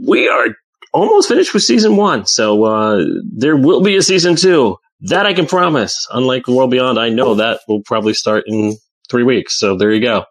we are almost finished with season one. So uh, there will be a season two. That I can promise. Unlike World Beyond, I know that will probably start in three weeks. So there you go.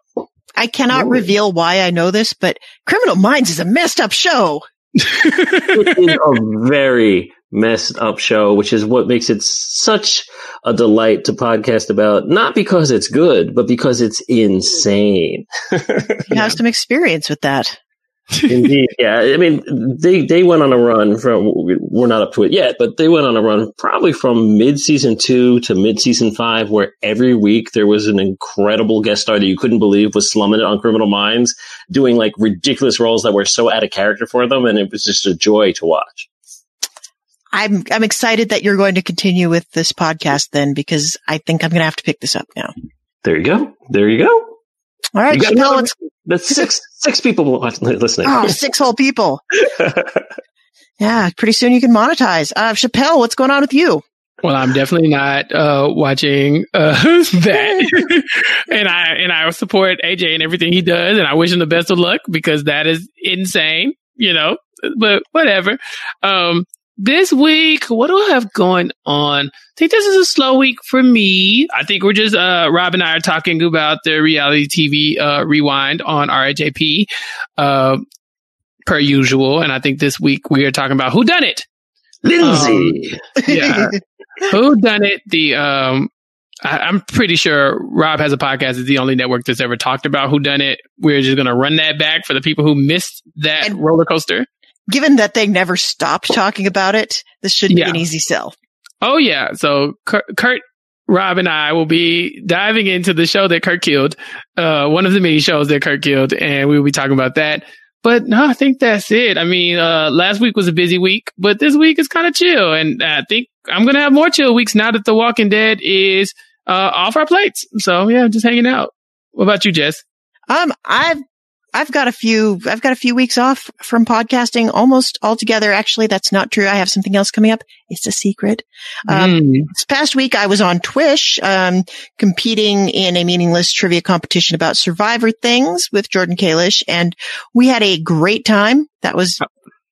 I cannot reveal why I know this, but Criminal Minds is a messed up show. it is a very messed up show, which is what makes it such a delight to podcast about. Not because it's good, but because it's insane. You have some experience with that. Indeed, yeah. I mean, they they went on a run from. We're not up to it yet, but they went on a run probably from mid season two to mid season five, where every week there was an incredible guest star that you couldn't believe was slumming it on Criminal Minds, doing like ridiculous roles that were so out of character for them, and it was just a joy to watch. I'm I'm excited that you're going to continue with this podcast then because I think I'm going to have to pick this up now. There you go. There you go. All right, You got Chappell, another- That's six six people watching, listening. oh, six whole people. Yeah, pretty soon you can monetize. Uh, Chappell, what's going on with you? Well, I'm definitely not uh, watching uh, that, and I and I support AJ and everything he does, and I wish him the best of luck because that is insane, you know. But whatever. Um, this week, what do I have going on? I think this is a slow week for me. I think we're just uh, Rob and I are talking about the reality TV uh, rewind on RHAP, uh, per usual, and I think this week we are talking about who done it. Lindsay. yeah. Who done it? The um, I, I'm pretty sure Rob has a podcast. It's the only network that's ever talked about who done it. We're just gonna run that back for the people who missed that roller coaster. Given that they never stopped talking about it, this should be Yeah. an easy sell. Oh yeah. So Kurt, Kurt, Rob, and I will be diving into the show that Kurt killed. Uh, one of the many shows that Kurt killed, and we will be talking about that. But no, I think that's it. I mean, uh, last week was a busy week, but this week is kind of chill, and I think I'm gonna have more chill weeks now that The Walking Dead is uh, off our plates. So yeah, just hanging out. What about you, Jess? Um, I've I've got a few I've got a few weeks off from podcasting almost altogether. Actually, that's not true. I have something else coming up. It's a secret. Um, Mm. this past week I was on Twish, um, competing in a meaningless trivia competition about survivor things with Jordan Kalish and we had a great time. That was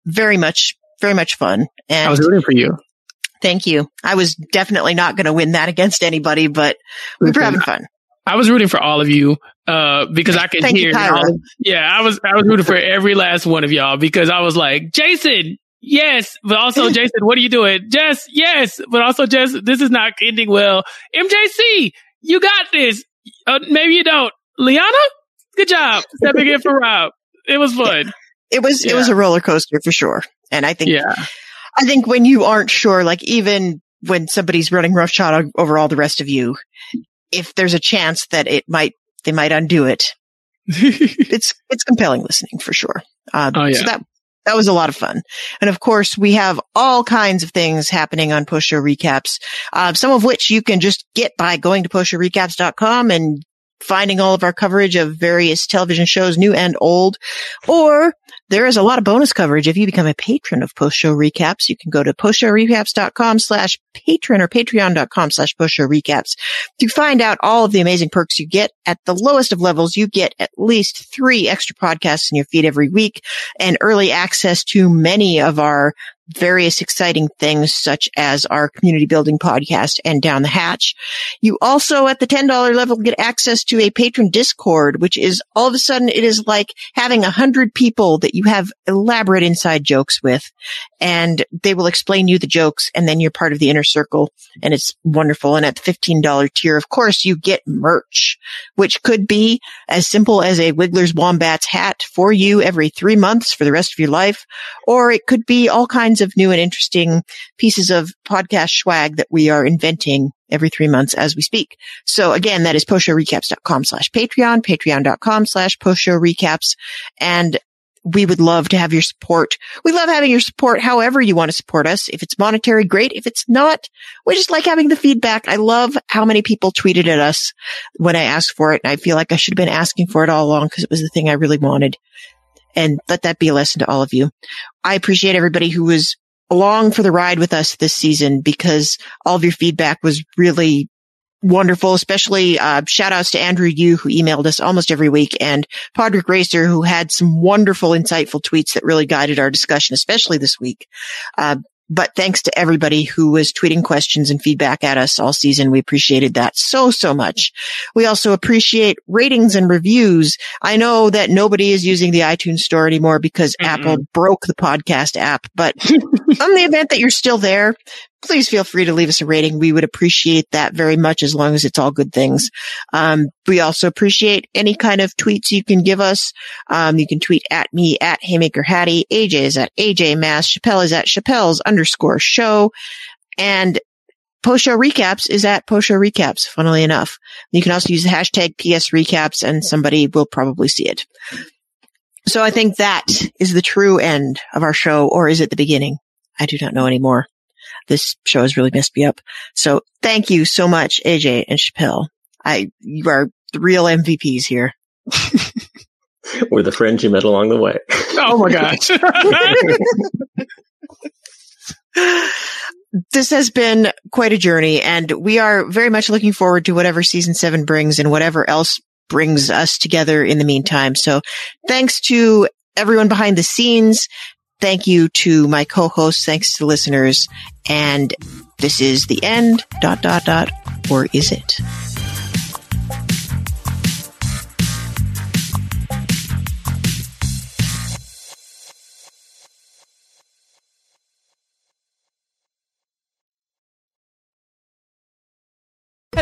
very much, very much fun. And I was rooting for you. thank you. I was definitely not going to win that against anybody, but we were having fun. I was rooting for all of you, uh, because I could Thank you, hear. Kyra. all- yeah, I was, I was rooting for every last one of y'all because I was like, Jason, Yes, but also Jason, what are you doing? Jess, yes, but also Jess, this is not ending well. MJC, you got this. Uh, maybe you don't. Liana, good job stepping in for Rob. It was fun. It was, it was a roller coaster for sure. And I think, Yeah. I think when you aren't sure, like even when somebody's running roughshod over all the rest of you, if there's a chance that it might, they might undo it, it's, it's compelling listening for sure. Uh, Oh, yeah. So that, that was a lot of fun. And of course, we have all kinds of things happening on post show recaps, uh, some of which you can just get by going to postshowrecaps.com and finding all of our coverage of various television shows, new and old. Or there is a lot of bonus coverage. If you become a patron of post show recaps, you can go to postshowrecaps.com slash patron or patreon.com slash post show recaps to find out all of the amazing perks you get at the lowest of levels. You get at least three extra podcasts in your feed every week and early access to many of our various exciting things such as our community building podcast and down the hatch. You also at the $10 level get access to a patron discord, which is all of a sudden it is like having a hundred people that you have elaborate inside jokes with and they will explain you the jokes and then you're part of the inner circle and it's wonderful. And at the $15 tier, of course, you get merch, which could be as simple as a Wigler's Wombats hat for you every three months for the rest of your life, or it could be all kinds of new and interesting pieces of podcast swag that we are inventing every three months as we speak. So again, that is postshowrecaps.com slash Patreon, patreon.com slash postshowrecaps. And we would love to have your support. We love having your support however you want to support us. If it's monetary, great. If it's not, we just like having the feedback. I love how many people tweeted at us when I asked for it. And I feel like I should have been asking for it all along because it was the thing I really wanted. And let that be a lesson to all of you. I appreciate everybody who was along for the ride with us this season because all of your feedback was really wonderful, especially uh, shout outs to Andrew Yu who emailed us almost every week and Podrick Racer who had some wonderful, insightful tweets that really guided our discussion, especially this week. Uh, but thanks to everybody who was tweeting questions and feedback at us all season. We appreciated that so, so much. We also appreciate ratings and reviews. I know that nobody is using the iTunes store anymore because Apple broke the podcast app, but on the event that you're still there, please feel free to leave us a rating. We would appreciate that very much as long as it's all good things. Um, we also appreciate any kind of tweets you can give us. Um, you can tweet at me at Haymaker Hattie. AJ is at AJ Mass. Chappell is at Chappelle's underscore show. And Post show recaps is at post show recaps, funnily enough. You can also use the hashtag PS recaps and somebody will probably see it. So I think that is the true end of our show, or is it the beginning? I do not know anymore. This show has really messed me up. So thank you so much, AJ and Chappell. I, you are the real MVPs here. We're the friends you met along the way. Oh my gosh. this has been quite a journey and we are very much looking forward to whatever season seven brings and whatever else brings us together in the meantime. So thanks to everyone behind the scenes. Thank you to my co-hosts. Thanks to listeners. And this is the end dot dot dot. Or is it?